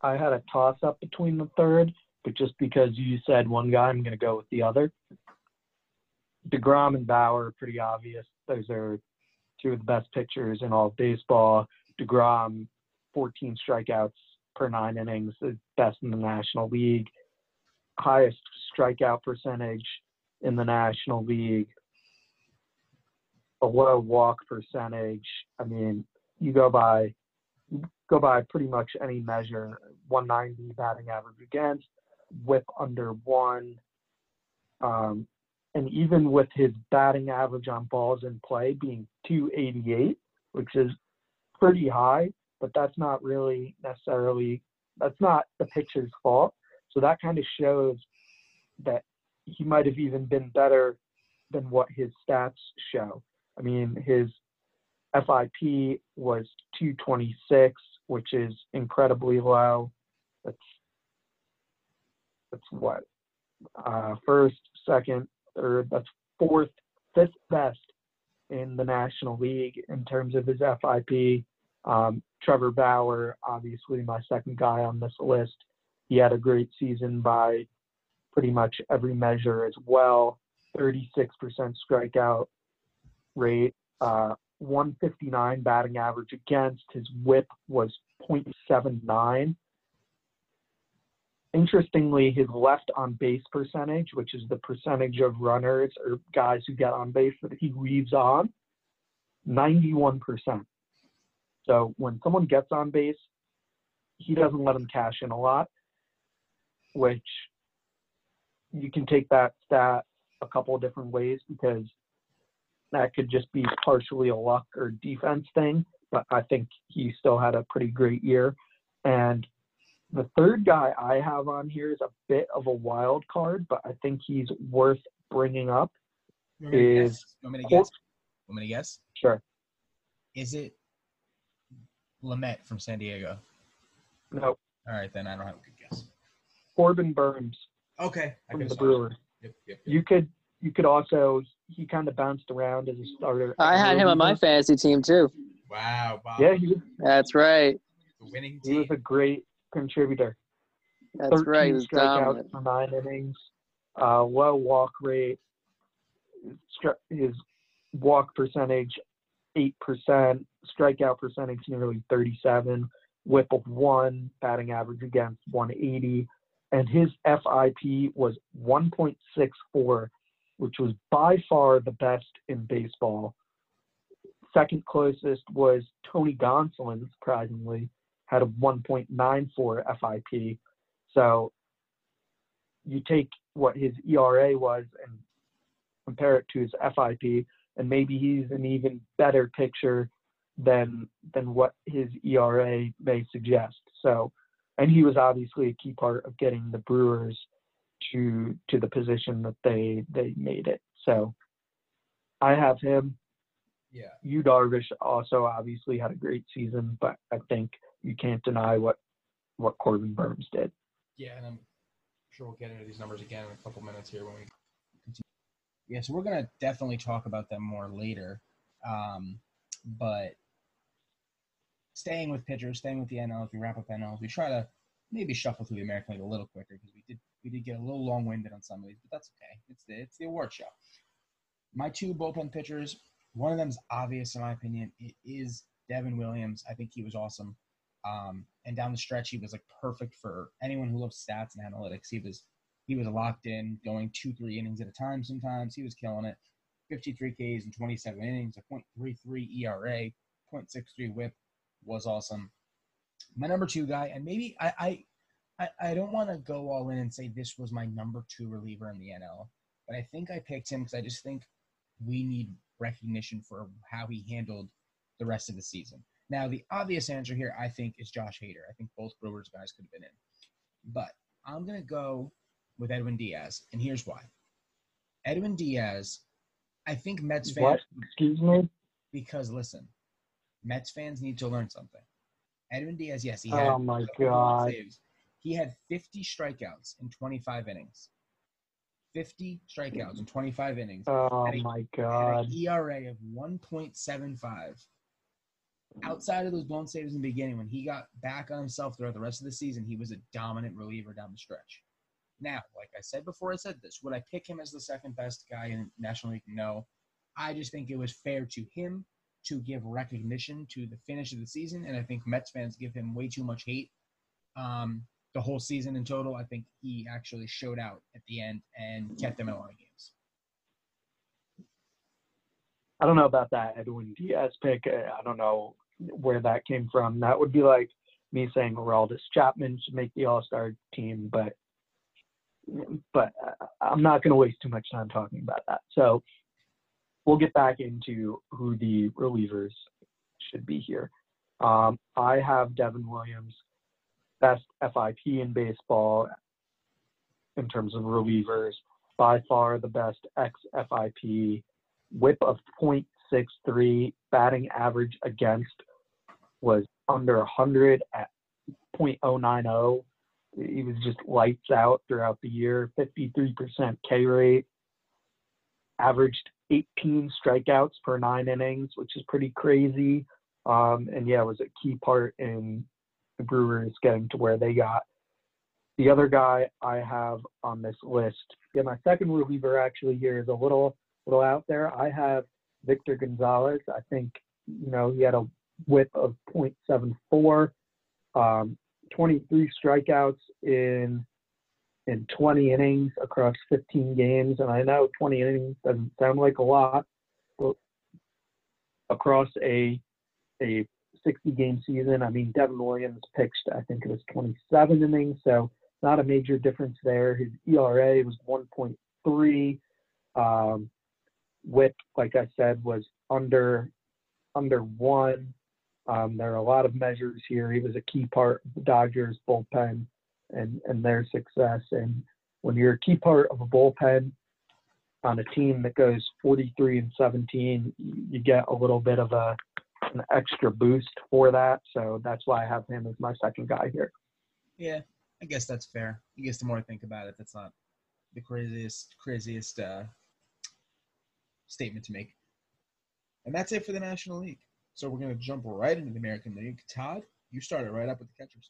I had a toss up between the third, but just because you said one guy, I'm going to go with the other. DeGrom and Bauer are pretty obvious. Those are two of the best pitchers in all of baseball. DeGrom, 14 strikeouts per nine innings, the best in the National League, highest strikeout percentage in the National League, a low walk percentage. I mean, you go by go by pretty much any measure. 190 batting average against, whip under one. Um, and even with his batting average on balls in play being 288, which is pretty high, but that's not really necessarily that's not the pitcher's fault. So that kind of shows that he might have even been better than what his stats show. I mean, his FIP was 226, which is incredibly low. That's that's what uh, first, second, third. That's fourth, fifth best in the National League in terms of his FIP. Um, Trevor Bauer, obviously my second guy on this list. He had a great season by pretty much every measure as well. 36% strikeout rate, uh, 159 batting average against. His whip was 0.79. Interestingly, his left on base percentage, which is the percentage of runners or guys who get on base that he leaves on, 91%. So when someone gets on base, he doesn't let them cash in a lot, which you can take that stat a couple of different ways because that could just be partially a luck or defense thing, but I think he still had a pretty great year. And the third guy I have on here is a bit of a wild card, but I think he's worth bringing up. You want me to Is guess? You want me to guess? Me to guess? Sure. Is it Lamet from San Diego? No, All right, then I don't have a good guess. Corbin Burnes Okay. I from guess the so. Brewers. Yep, yep, yep. You could you could also he kind of bounced around as a starter. I had him on my fantasy team too. Wow, Bob. Yeah, he was, That's right. The winning he was a great contributor. That's right. He was strikeouts dominant. for nine innings, uh, low walk rate. Stri- His walk percentage, eight percent. Strikeout percentage nearly thirty-seven. Whip of one, batting average against one eighty, and his FIP was one point six four, which was by far the best in baseball. Second closest was Tony Gonsolin, surprisingly, had a 1.94 FIP. So you take what his ERA was and compare it to his FIP, and maybe he's an even better picture than than what his ERA may suggest. So, and he was obviously a key part of getting the Brewers to to the position that they they made it. So, I have him. yeah. Yu Darvish also obviously had a great season, but I think you can't deny what what Corbin Burnes did. Yeah, and I'm sure we'll get into these numbers again in a couple minutes here when we. Yeah, so we're gonna definitely talk about them more later. Um, but staying with pitchers, staying with the NL, as we wrap up NL, we try to maybe shuffle through the American League a little quicker because we did we did get a little long winded on some of these, but that's okay. It's the it's the award show. My two bullpen pitchers, one of them is obvious in my opinion. It is Devin Williams. I think he was awesome. Um, and down the stretch, he was like perfect for anyone who loves stats and analytics. He was he was locked in, going two three innings at a time. Sometimes he was killing it. 53 Ks in 27 innings, a .33 ERA, .63 WHIP was awesome. My number two guy, and maybe I I, I, don't want to go all in and say this was my number two reliever in the NL, but I think I picked him because I just think we need recognition for how he handled the rest of the season. Now, the obvious answer here, I think, is Josh Hader. I think both Brewers guys could have been in. But I'm going to go with Edwin Diaz, and here's why. Edwin Diaz, I think Mets fans. What? Excuse me? Because listen, Mets fans need to learn something. Edwin Diaz, yes, he oh had. Oh my god. Saves. He had 50 strikeouts in 25 innings. 50 strikeouts in 25 innings. Oh a- my god. an ERA of 1.75. Outside of those blown saves in the beginning, when he got back on himself throughout the rest of the season, he was a dominant reliever down the stretch. Now, like I said before I said this, would I pick him as the second best guy in National League? No. I just think it was fair to him to give recognition to the finish of the season, and I think Mets fans give him way too much hate. Um, the whole season in total, I think he actually showed out at the end and kept them in a lot of games. I don't know about that Edwin Diaz pick. Uh, I don't know where that came from. That would be like me saying Aroldis Chapman should make the All Star team, but but uh, I'm not going to waste too much time talking about that. So we'll get back into who the relievers should be here. Um, I have Devin Williams, best FIP in baseball in terms of relievers, by far the best ex FIP whip of .63, batting average against was under 100 at .090. He was just lights out throughout the year. 53% K rate, averaged 18 strikeouts per nine innings, which is pretty crazy. Um, and yeah, was a key part in the Brewers getting to where they got. The other guy I have on this list, yeah, my second reliever actually here is a little little out there. I have Victor Gonzalez. I think, you know, he had a whip of .74, um, 23 strikeouts in in 20 innings across 15 games. And I know 20 innings doesn't sound like a lot, but across a a 60 game season, I mean, Devin Williams pitched, I think it was 27 innings, so not a major difference there. His ERA was 1.3. Um, whip, like I said, was under under one. Um, there are a lot of measures here. He was a key part of the Dodgers bullpen and and their success. And when you're a key part of a bullpen on a team that goes 43 and 17, you get a little bit of a an extra boost for that. So that's why I have him as my second guy here. Yeah, I guess that's fair. I guess the more I think about it, that's not the craziest craziest uh, statement to make. And that's it for the National League. So we're gonna jump right into the American League. Todd, you started right up with the catchers.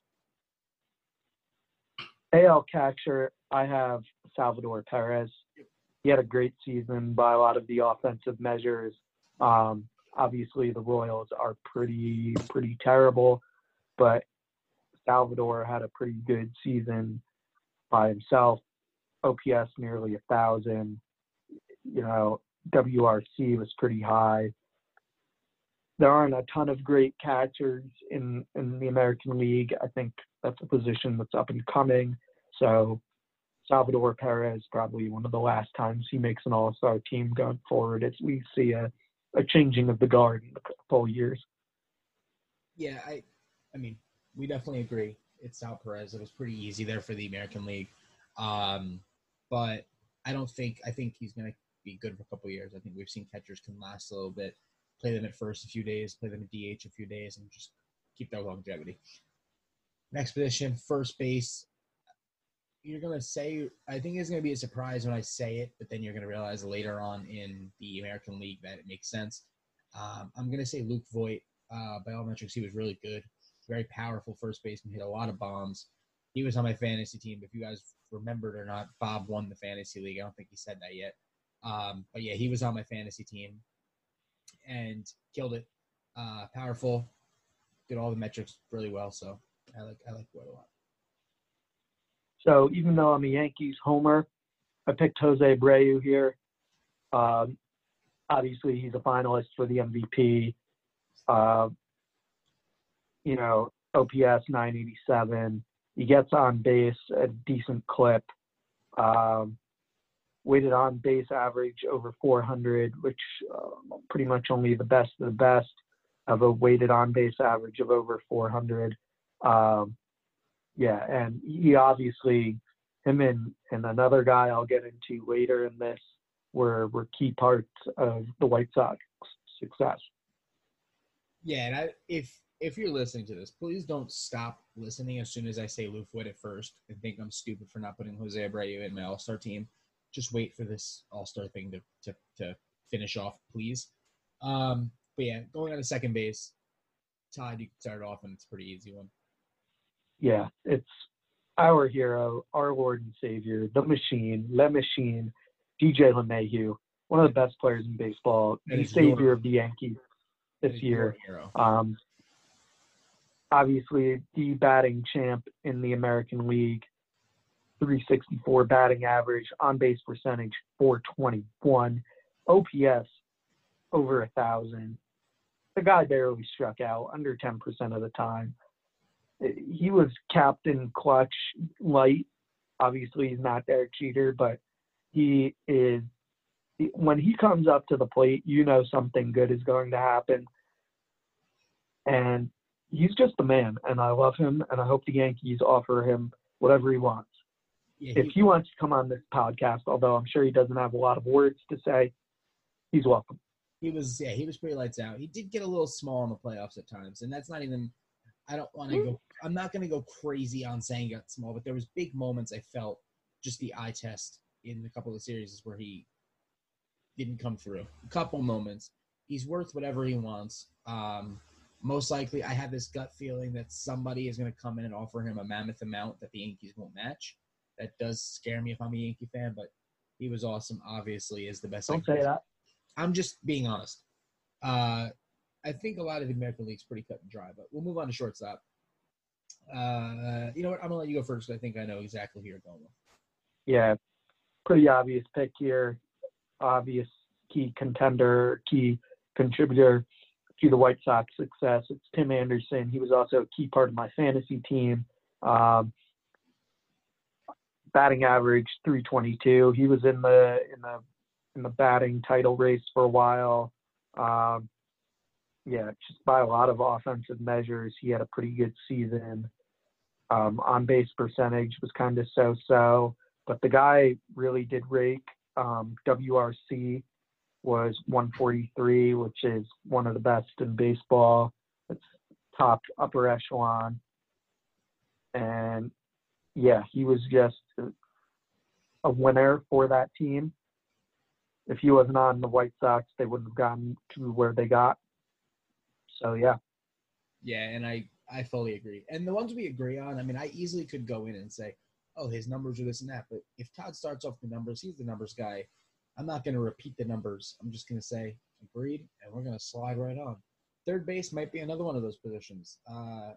AL catcher, I have Salvador Perez. He had a great season by a lot of the offensive measures. Um, obviously, the Royals are pretty pretty terrible, but Salvador had a pretty good season by himself. OPS nearly a thousand. You know, WRC was pretty high. There aren't a ton of great catchers in in the American League. I think that's a position that's up and coming. So Salvador Perez probably one of the last times he makes an All Star team going forward. As we see a a changing of the guard in a couple years. Yeah, I, I mean, we definitely agree. It's Sal Perez. It was pretty easy there for the American League, um, but I don't think I think he's gonna be good for a couple years. I think we've seen catchers can last a little bit, play them at first a few days, play them at DH a few days, and just keep their longevity. Next position, first base. You're gonna say I think it's gonna be a surprise when I say it, but then you're gonna realize later on in the American League that it makes sense. Um, I'm gonna say Luke Voit. Uh, by all metrics, he was really good. Very powerful first baseman. Hit a lot of bombs. He was on my fantasy team. If you guys remembered or not, Bob won the fantasy league. I don't think he said that yet. Um, but yeah, he was on my fantasy team and killed it. Uh, powerful, did all the metrics really well. So I like I like Voit a lot. So even though I'm a Yankees homer, I picked Jose Abreu here. Um, obviously he's a finalist for the MVP. Uh, you know, OPS 987. He gets on base a decent clip. Um, weighted on base average over 400, which uh, pretty much only the best of the best have a weighted on base average of over 400. Um, yeah, and he obviously, him and, and another guy I'll get into later in this were, were key parts of the White Sox success. Yeah, and I, if if you're listening to this, please don't stop listening as soon as I say Lou Wood at first and think I'm stupid for not putting Jose Abreu in my All Star team. Just wait for this All Star thing to, to to finish off, please. Um, but yeah, going on to second base, Todd, you can start off, and it's a pretty easy one. Yeah, it's our hero, our Lord and Savior, the Machine, Le Machine, DJ LeMahieu, one of the best players in baseball, That the savior your- of the Yankees this year. Um, obviously, the batting champ in the American League, 364 batting average, on base percentage 421, OPS over a thousand. The guy barely struck out, under 10% of the time. He was captain clutch light. Obviously, he's not Derek Cheater, but he is. When he comes up to the plate, you know something good is going to happen and he's just the man, and I love him, and I hope the Yankees offer him whatever he wants. Yeah, If he, wants to come on this podcast, although I'm sure he doesn't have a lot of words to say, he's welcome. he was yeah he was pretty lights out. He did get a little small in the playoffs at times, and that's not even. I don't want to go. I'm not going to go crazy on saying he got small, but there was big moments I felt just the eye test in a couple of series where he didn't come through. A couple moments. He's worth whatever he wants. Um, most likely, I have this gut feeling that somebody is going to come in and offer him a mammoth amount that the Yankees won't match. That does scare me if I'm a Yankee fan, but he was awesome. Obviously, is the best. Don't say that. I'm just being honest. Uh, I think a lot of the American League's pretty cut and dry, but we'll move on to shortstop. Uh, you know what? I'm gonna let you go first. I think I know exactly who you're going with. Yeah, pretty obvious pick here. Obvious key contender, key contributor to the White Sox success. It's Tim Anderson. He was also a key part of my fantasy team. Um, batting average 322. He was in the in the in the batting title race for a while. Um, yeah, just by a lot of offensive measures, he had a pretty good season. Um, on base percentage was kind of so so but the guy really did rake. Um, WRC was 143, which is one of the best in baseball. It's top upper echelon. And yeah, he was just a winner for that team. If he wasn't on the White Sox, they wouldn't have gotten to where they got. So yeah, Yeah, and I I fully agree. And the ones we agree on, I mean, I easily could go in and say, oh, his numbers are this and that. But if Todd starts off the numbers, he's the numbers guy. I'm not going to repeat the numbers. I'm just going to say agreed, and we're going to slide right on. Third base might be another one of those positions. Uh,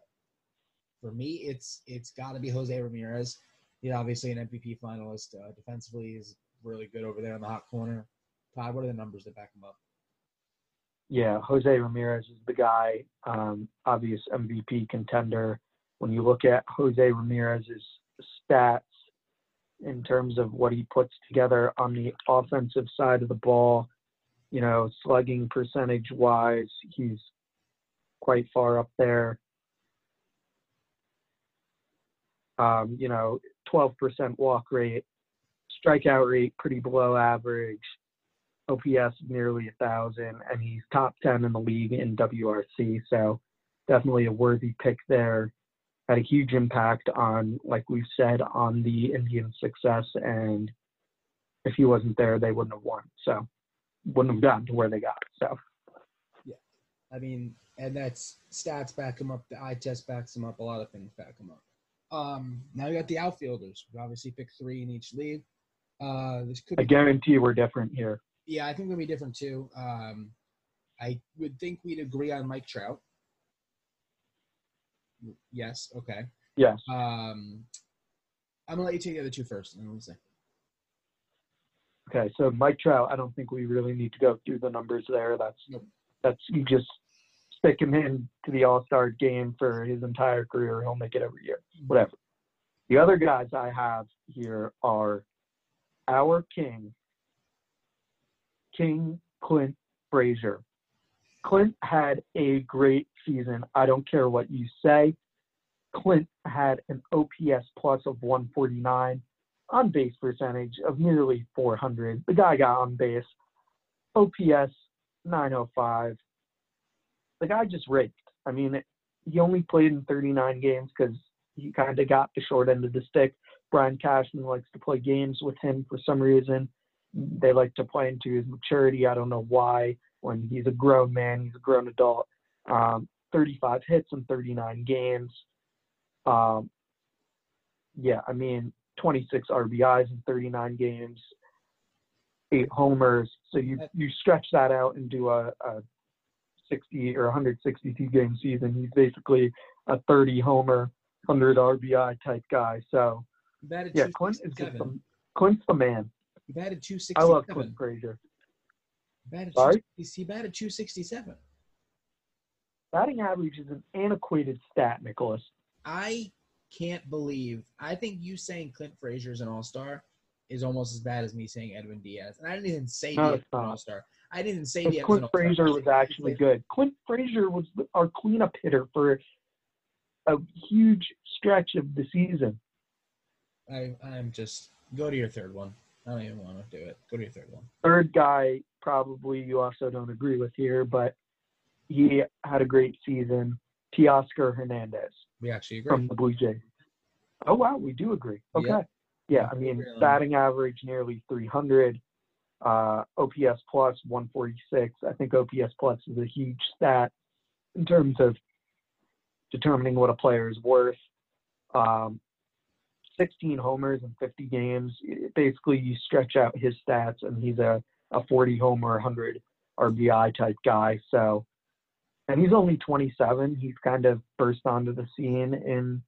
for me, it's it's got to be Jose Ramirez. He's obviously an MVP finalist. Uh, defensively, is really good over there in the hot corner. Todd, what are the numbers that back him up? yeah, Jose Ramirez is the guy, um, obvious MVP contender. When you look at Jose Ramirez's stats in terms of what he puts together on the offensive side of the ball, you know, slugging percentage wise, he's quite far up there. Um, you know, 12% walk rate, strikeout rate pretty below average, OPS nearly a thousand, and he's top 10 in the league in WRC. So definitely a worthy pick there. Had a huge impact on, like we've said, on the Indian success. And if he wasn't there, they wouldn't have won. So wouldn't have gotten to where they got. So yeah, I mean, and that's stats back him up. The eye test backs him up. A lot of things back him up. Um, now you got the outfielders. We obviously pick three in each league. Uh, this could I guarantee we're different here. yeah, I think we'll be different too. Um, I would think we'd agree on Mike Trout. Yes. Okay. Yes. Um, I'm gonna let you take the other two first, and then we'll see. Okay, so Mike Trout, I don't think we really need to go through the numbers there. That's Nope. that's you just stick him in to the All Star game for his entire career. He'll make it every year. Mm-hmm. Whatever. The other guys I have here are our king, King Clint Frazier. Clint had a great season. I don't care what you say. Clint had an OPS plus of 149, on base percentage of nearly 400. The guy got on base. OPS 905. The guy just raked. I mean, he only played in 39 games because he kind of got the short end of the stick. Brian Cashman likes to play games with him for some reason. They like to play into his maturity. I don't know why. When he's a grown man, he's a grown adult. Um, 35 hits in 39 games. Um, yeah, I mean, 26 RBIs in 39 games, eight homers. So you you stretch that out and do a, a 60 or 162 game season. He's basically a 30 homer, 100 RBI type guy. So yeah, Clint is just 267. the, Clint's the man. He batted 267. I love Clint Frazier. He batted Sorry? He batted 267. Batting average is an antiquated stat, Nicholas. I can't believe. I think you saying Clint Frazier is an All Star is almost as bad as me saying Edwin Diaz. And I didn't even say No, Diaz an. All Star. I didn't say Because Diaz was Clint All-Star. Frazier was actually good. Clint Frazier was our cleanup hitter for a huge stretch of the season. I, I'm just go to your third one. I don't even want to do it. Go to your third one. Third guy, probably you also don't agree with here, but he had a great season. Teoscar Hernandez We actually agree. from the Blue Jays. Oh wow, we do agree. Okay. Yeah. Yeah, I mean Agree on that. batting average nearly 300, uh, OPS plus 146. I think OPS plus is a huge stat in terms of determining what a player is worth. Um, 16 homers in 50 games. Basically, you stretch out his stats, and he's a, a 40 homer, 100 RBI type guy. So, and he's only 27. He's kind of burst onto the scene in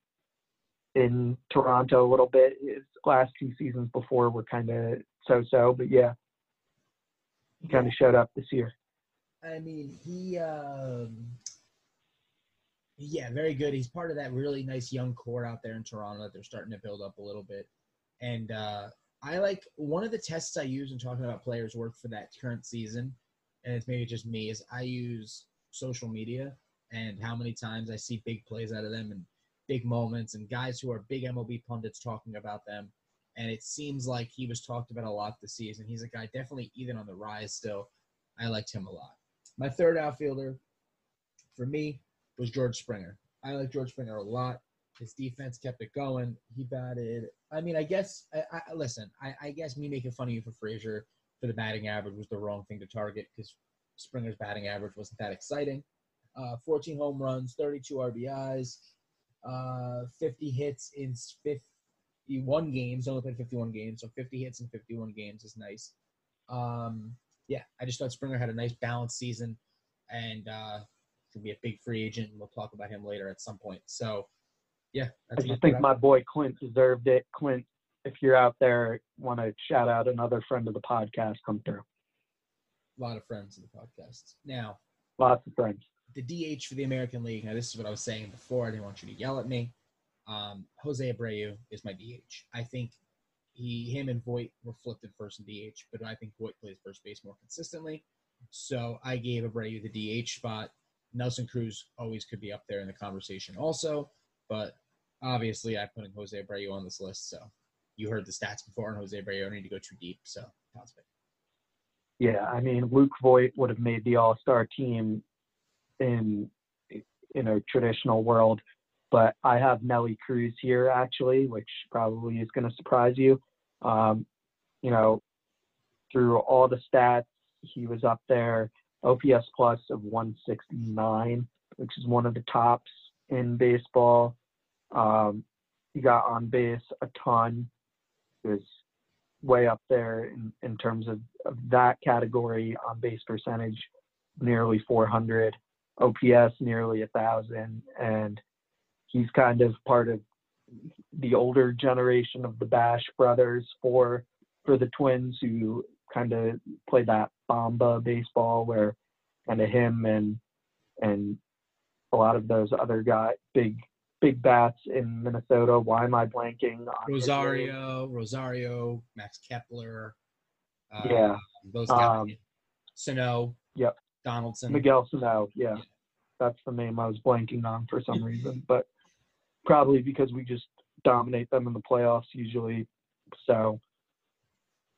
in Toronto a little bit. His last two seasons before were kind of so-so, but yeah, he kind of showed up this year. I mean, he, um, yeah, very good. He's part of that really nice young core out there in Toronto that they're starting to build up a little bit. And uh, I like one of the tests I use in talking about players' worth for that current season, and it's maybe just me, is I use social media and how many times I see big plays out of them and big moments and guys who are big MLB pundits talking about them. And it seems like he was talked about a lot this season. He's a guy definitely even on the rise still. I liked him a lot. My third outfielder for me was George Springer. I like George Springer a lot. His defense kept it going. He batted. I mean, I guess. I, I listen. I, I guess me making fun of you for Frazier for the batting average was the wrong thing to target because Springer's batting average wasn't that exciting. Uh, 14 home runs, 32 RBIs, uh, 50 hits in 51 games. Only played 51 games, so 50 hits in 51 games is nice. Um, yeah, I just thought Springer had a nice balanced season, and uh, could be a big free agent. And we'll talk about him later at some point. So, yeah, I just think my boy Clint deserved it. Clint, if you're out there, want to shout out another friend of the podcast, come through. a lot of friends in the podcast. Now, Lots of friends. the DH for the American League. Now, this is what I was saying before. I didn't want you to yell at me. Um, Jose Abreu is my DH. I think he, him, and Voit were flipped at first in DH, but I think Voit plays first base more consistently. So I gave Abreu the DH spot. Nelson Cruz always could be up there in the conversation, also, but obviously I'm putting Jose Abreu on this list. So you heard the stats before on Jose Abreu. I need to go too deep. So. Yeah, I mean Luke Voit would have made the All Star team in in a traditional world, but I have Nelly Cruz here actually, which probably is going to surprise you. Um, you know, through all the stats, he was up there. OPS plus of 169, which is one of the tops in baseball. Um, he got on base a ton. He was way up there in, in terms of, of that category on base percentage, nearly 400, OPS nearly a thousand, and he's kind of part of the older generation of the Bash brothers for for the Twins who kind of played that Bamba baseball where kind of him and and a lot of those other guys, big big bats in Minnesota. Why am I blanking? on? Rosario, Rosario, Max Kepler. Uh, Yeah. Those guys. Um, Sano. Yep. Donaldson. Miguel Sano, yeah. Yeah. That's the name I was blanking on for some reason, but probably because we just dominate them in the playoffs usually. So,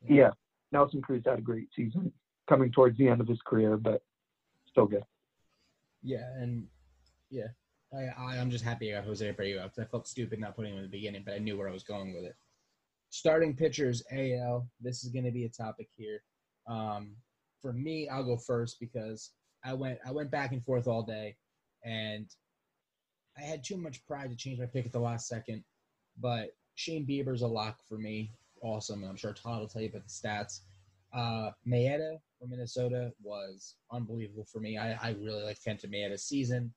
yeah, Nelson Cruz had a great season coming towards the end of his career, but still good. Yeah, and yeah, I, I'm just happy I got Jose Abreu out 'cause I felt stupid not putting him in the beginning, but I knew where I was going with it. Starting pitchers, AL. This is going to be a topic here. Um, for me, I'll go first because I went I went back and forth all day, and I had too much pride to change my pick at the last second. But Shane Bieber's a lock for me. Awesome. I'm sure Todd will tell you about the stats. Uh, Maeda from Minnesota was unbelievable for me. I, I really liked Kenta Maeda's season.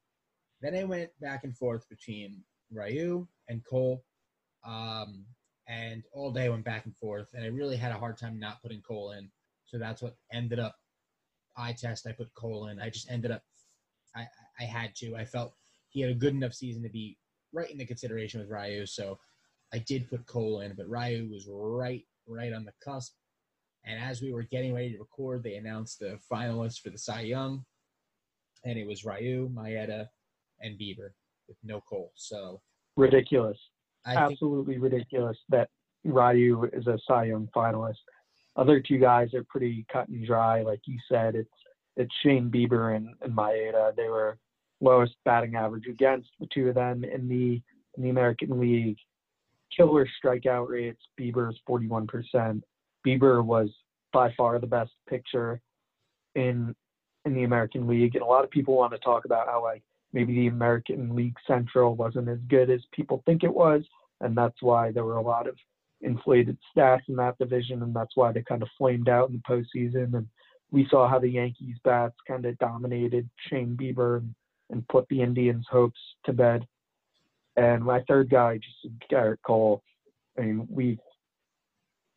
Then I went back and forth between Ryu and Cole. Um, and all day went back and forth. And I really had a hard time not putting Cole in. So that's what ended up I test. I put Cole in. I just ended up I, I had to. I felt he had a good enough season to be right in the consideration with Ryu. So I did put Cole in, but Ryu was right, right on the cusp. And as we were getting ready to record, they announced the finalists for the Cy Young, and it was Ryu, Maeda, and Bieber with no Cole. So Ridiculous. I think Absolutely ridiculous that Ryu is a Cy Young finalist. Other two guys are pretty cut and dry, like you said. It's it's Shane Bieber and, and Maeda. They were lowest batting average against the two of them in the in the American League. Killer strikeout rates. Bieber's 41%. Bieber was by far the best pitcher in in the American League, and a lot of people want to talk about how like maybe the American League Central wasn't as good as people think it was, and that's why there were a lot of inflated stats in that division, and that's why they kind of flamed out in the postseason. And we saw how the Yankees bats kind of dominated Shane Bieber and, and put the Indians' hopes to bed. And my third guy, just Gerrit Cole. I mean, we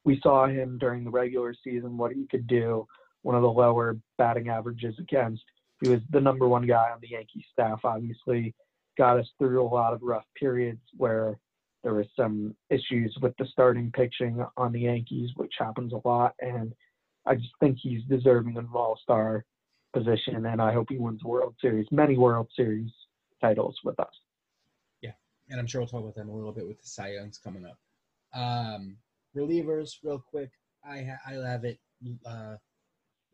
we saw him during the regular season what he could do. One of the lower batting averages against. He was the number one guy on the Yankee staff. Obviously, got us through a lot of rough periods where there were some issues with the starting pitching on the Yankees, which happens a lot. And I just think he's deserving of an All Star position, and I hope he wins World Series, many World Series titles with us. Yeah, and I'm sure we'll talk about them a little bit with the Cy Youngs coming up. Um, relievers, real quick. I ha- I have it. Uh,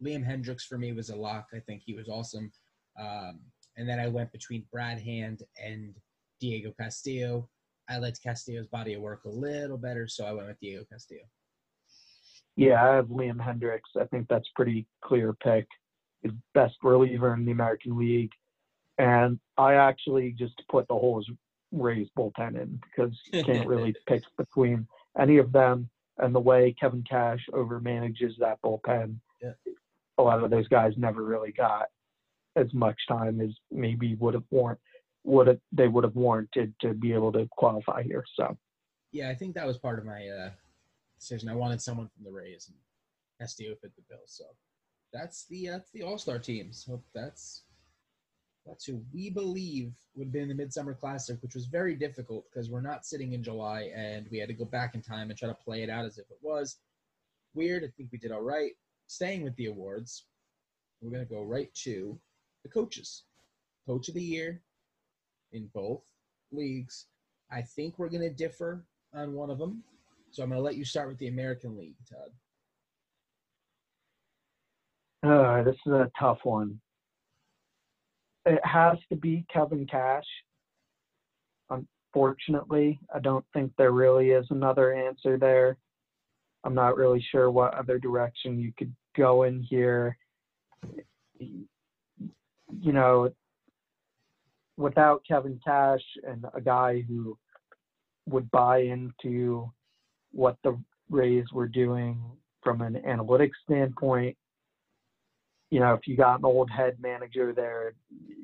Liam Hendriks for me was a lock. I think he was awesome. Um, and then I went between Brad Hand and Diego Castillo. I liked Castillo's body of work a little better, so I went with Diego Castillo. Yeah, I have Liam Hendriks. I think that's pretty clear pick. His best reliever in the American League. And I actually just put the whole Rays bullpen in because you can't really pick between any of them. And the way Kevin Cash over manages that bullpen, Yeah. a lot of those guys never really got as much time as maybe would have warrant would have they would have warranted to be able to qualify here. So Yeah, I think that was part of my uh, decision. I wanted someone from the Rays, and Castillo fit the bill. So that's the uh, that's the All Star team. So that's that's who we believe would been in the Midsummer Classic, which was very difficult because we're not sitting in July, and we had to go back in time and try to play it out as if it was. Weird. I think we did all right. Staying with the awards, we're gonna go right to the coaches. Coach of the year in both leagues. I think we're going to differ on one of them. So I'm going to let you start with the American League, Todd. Uh, this is a tough one. It has to be Kevin Cash. Unfortunately, I don't think there really is another answer there. I'm not really sure what other direction you could go in here. You know, without Kevin Cash and a guy who would buy into what the Rays were doing from an analytics standpoint, you know, if you got an old head manager there,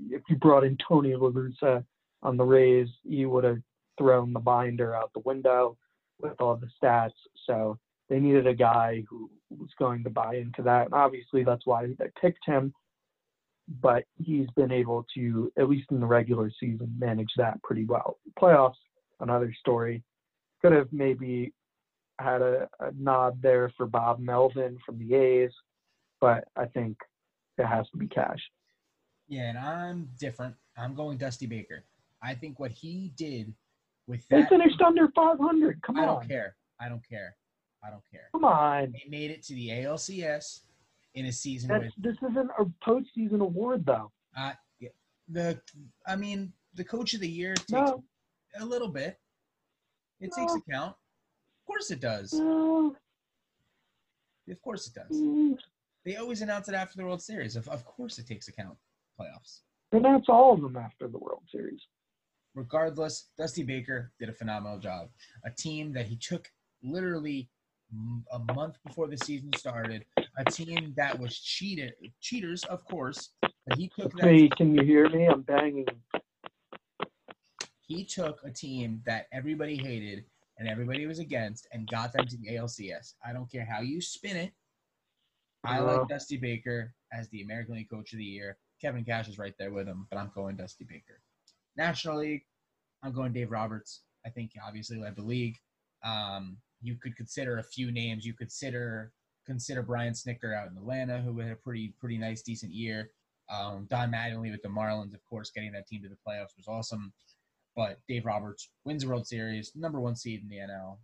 if you brought in Tony La Russa on the Rays, you would have thrown the binder out the window with all the stats. So they needed a guy who was going to buy into that. And obviously, that's why they picked him. But he's been able to, at least in the regular season, manage that pretty well. Playoffs, another story. Could have maybe had a, a nod there for Bob Melvin from the A's, but I think it has to be cash. Yeah, and I'm different. I'm going Dusty Baker. I think what he did with that. They finished under 500. Come I on. I don't care. I don't care. I don't care. Come on. They made it to the ALCS in a season That's, with this isn't a postseason award, though. uh, yeah, the. I mean, the coach of the year takes No, a little bit. It takes account. Of course it does. no. Of course it does. They always announce it after the World Series. Of, of course it takes account. Playoffs. And that's all of them after the World Series. regardless, Dusty Baker did a phenomenal job. A team that he took literally a month before the season started, a team that was cheated, cheaters, of course, but he took that. Hey, can you hear me? I'm banging. He took a team that everybody hated and everybody was against and got them to the ALCS. I don't care how you spin it. I Uh, like Dusty Baker as the American League Coach of the Year. Kevin Cash is right there with him, but I'm going Dusty Baker. National League, I'm going Dave Roberts. I think he obviously led the league. Um, you could consider a few names. You consider consider Brian Snitker out in Atlanta, who had a pretty pretty nice, decent year. Um, Don Mattingly with the Marlins, of course, getting that team to the playoffs was awesome. But Dave Roberts wins the World Series, number one seed in the NL,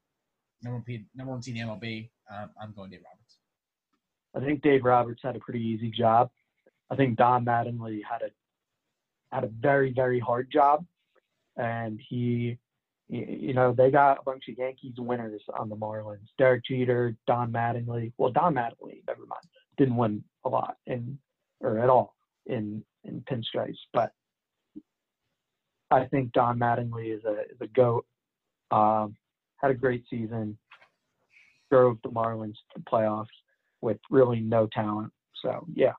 number one, seed- number one seed in the MLB. Um, I'm going Dave Roberts. I think Dave Roberts had a pretty easy job. I think Don Mattingly had a had a very very hard job, and he, you know, they got a bunch of Yankees winners on the Marlins. Derek Jeter, Don Mattingly. Well, Don Mattingly, never mind, didn't win a lot in or at all in in pinstripes, but I think Don Mattingly is a is a goat. Um, had a great season. Drove the Marlins to the playoffs with really no talent. So yeah,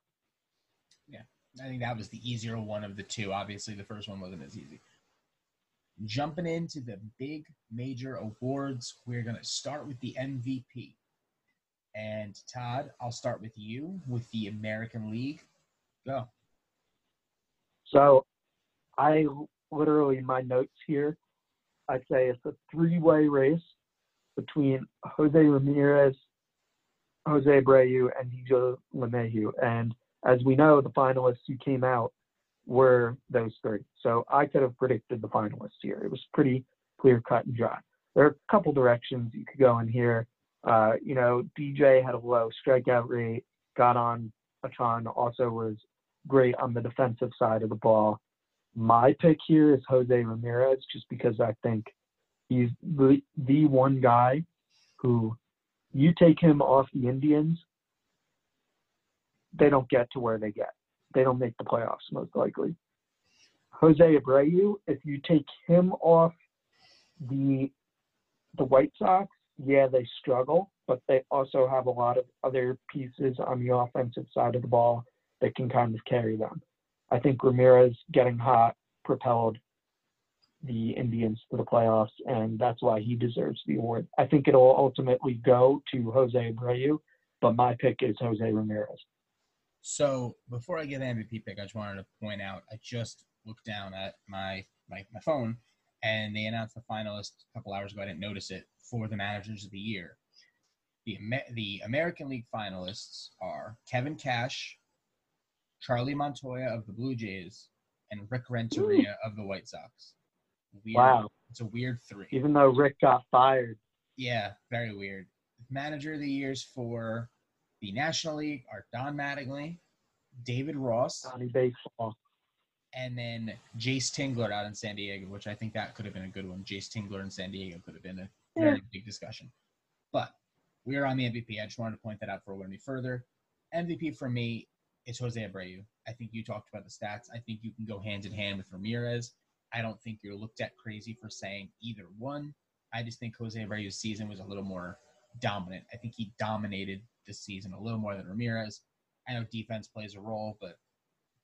Yeah. I think that was the easier one of the two. Obviously, the first one wasn't as easy. Jumping into the big major awards, we're going to start with the MVP. And Todd, I'll start with you with the American League. Go. so I literally in my notes here, I'd say it's a three-way race between Jose Ramirez, Jose Abreu, and DJ LeMahieu. And as we know, the finalists who came out were those three. So I could have predicted the finalists here. It was pretty clear cut and dry. There are a couple directions you could go in here. Uh, you know, DJ had a low strikeout rate, got on a ton, also was great on the defensive side of the ball. My pick here is Jose Ramirez, just because I think he's the, the one guy who you take him off the Indians, they don't get to where they get. They don't make the playoffs most likely. Jose Abreu, if you take him off the the White Sox, yeah, they struggle, but they also have a lot of other pieces on the offensive side of the ball that can kind of carry them. I think Ramirez getting hot propelled the Indians to the playoffs, and that's why he deserves the award. I think it'll ultimately go to Jose Abreu, but my pick is Jose Ramirez. So before I get the MVP pick, I just wanted to point out I just looked down at my my, my phone and they announced the finalists a couple hours ago. I didn't notice it for the managers of the year. The Amer- the American League finalists are Kevin Cash, Charlie Montoyo of the Blue Jays, and Rick Renteria of the White Sox. Weird. Wow. It's a weird three. Even though Rick got fired, Yeah, very weird. Manager of the years for the National League are Don Mattingly, David Ross, Donnie Baseball. and then Jayce Tingler out in San Diego, which I think that could have been a good one. Jayce Tingler in San Diego could have been a very big discussion. But we are on the MVP. I just wanted to point that out for any further. MVP for me is Jose Abreu. I think you talked about the stats. I think you can go hand in hand with Ramirez. I don't think you're looked at crazy for saying either one. I just think Jose Abreu's season was a little more dominant. I think he dominated this season a little more than Ramirez. I know defense plays a role, but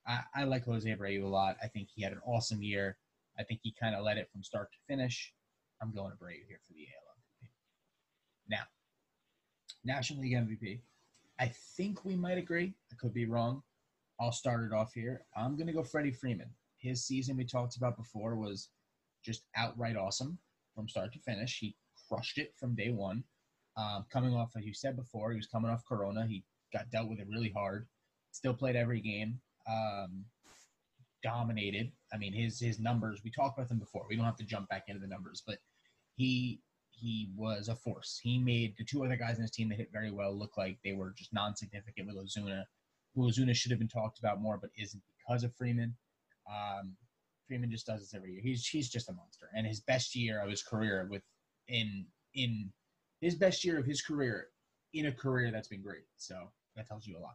I, I like Jose Abreu a lot. I think he had an awesome year. I think he kind of led it from start to finish. I'm going to Abreu here for the AL MVP. Now, National League MVP. I think we might agree. I could be wrong. I'll start it off here. I'm going to go Freddie Freeman. His season we talked about before was just outright awesome from start to finish. He crushed it from day one. Um, coming off, as you said before, he was coming off Corona. He got dealt with it really hard. Still played every game. Um, dominated. I mean, his his numbers. We talked about them before. We don't have to jump back into the numbers, but he he was a force. He made the two other guys in his team that hit very well look like they were just non-significant with Ozuna, who Ozuna should have been talked about more, but isn't because of Freeman. Um, Freeman just does this every year. He's he's just a monster, and his best year of his career with in in his best year of his career in a career that's been great. So that tells you a lot.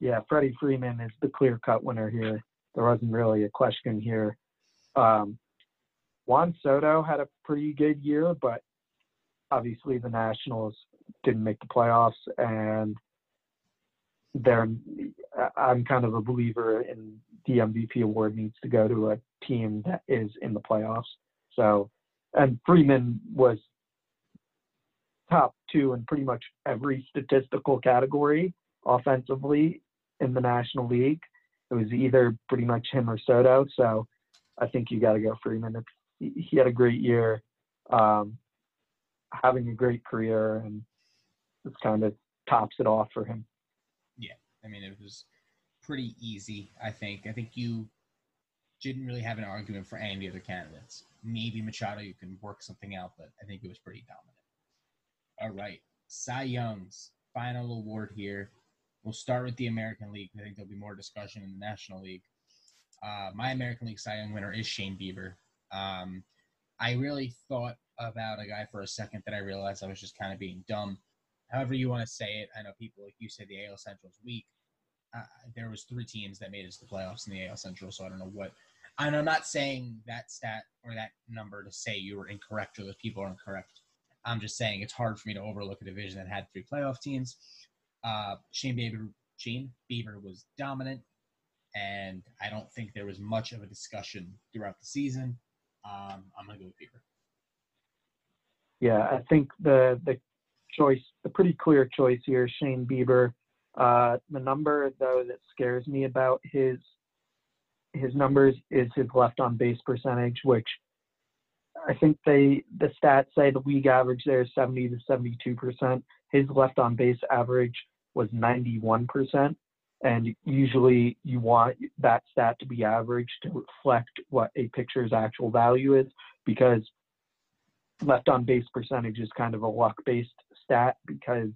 Yeah, Freddie Freeman is the clear cut winner here. There wasn't really a question here. Um, Juan Soto had a pretty good year, but obviously the Nationals didn't make the playoffs, and they're. I'm kind of a believer in the MVP award needs to go to a team that is in the playoffs. So, and Freeman was top two in pretty much every statistical category offensively in the National League. It was either pretty much him or Soto. So I think you got to go Freeman. He had a great year, um, having a great career, and it's kind of tops it off for him. I mean it was pretty easy. I think. I think you didn't really have an argument for any of the other candidates. Maybe Machado, you can work something out, but I think it was pretty dominant. All right, Cy Young's final award here. We'll start with the American League. I think there'll be more discussion in the National League. Uh, my American League Cy Young winner is Shane Bieber. Um, I really thought about a guy for a second that I realized I was just kind of being dumb. However you want to say it, I know people like you said the AL Central is weak. Uh, there was three teams that made it to the playoffs in the AL Central, so I don't know what. And I'm not saying that stat or that number to say you were incorrect or that people are incorrect. I'm just saying it's hard for me to overlook a division that had three playoff teams. Uh, Shane Bieber, Shane Bieber was dominant, and I don't think there was much of a discussion throughout the season. Um, I'm gonna go with. Yeah, I think the the choice, the pretty clear choice here, Shane Bieber. Uh, the number though that scares me about his his numbers is his left on base percentage, which I think they the stats say the league average there is 70 to 72 percent. His left on base average was 91 percent, and usually you want that stat to be average to reflect what a pitcher's actual value is, because left on base percentage is kind of a luck based stat because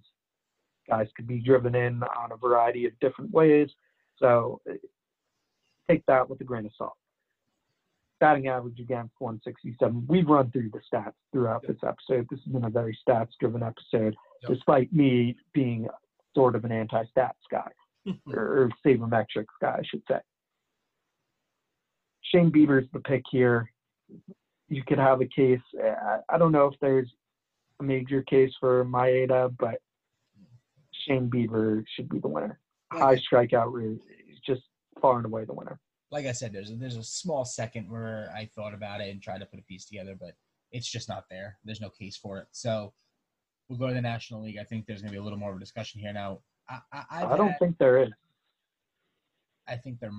guys could be driven in on a variety of different ways. So take that with a grain of salt batting average against 167. We've run through the stats throughout this episode. This has been a very stats driven episode, yep. despite me being sort of an anti stats guy, or sabermetrics guy, I should say. Shane Bieber's the pick here. You could have a case. I don't know if there's a major case for Maeda, but Shane Bieber should be the winner. High strikeout rate is just far and away the winner like I said, there's a, there's a small second where I thought about it and tried to put a piece together, but it's just not there. There's no case for it. So we'll go to the National League. I think there's going to be a little more of a discussion here now. I, I, I don't had, think there is. I think there.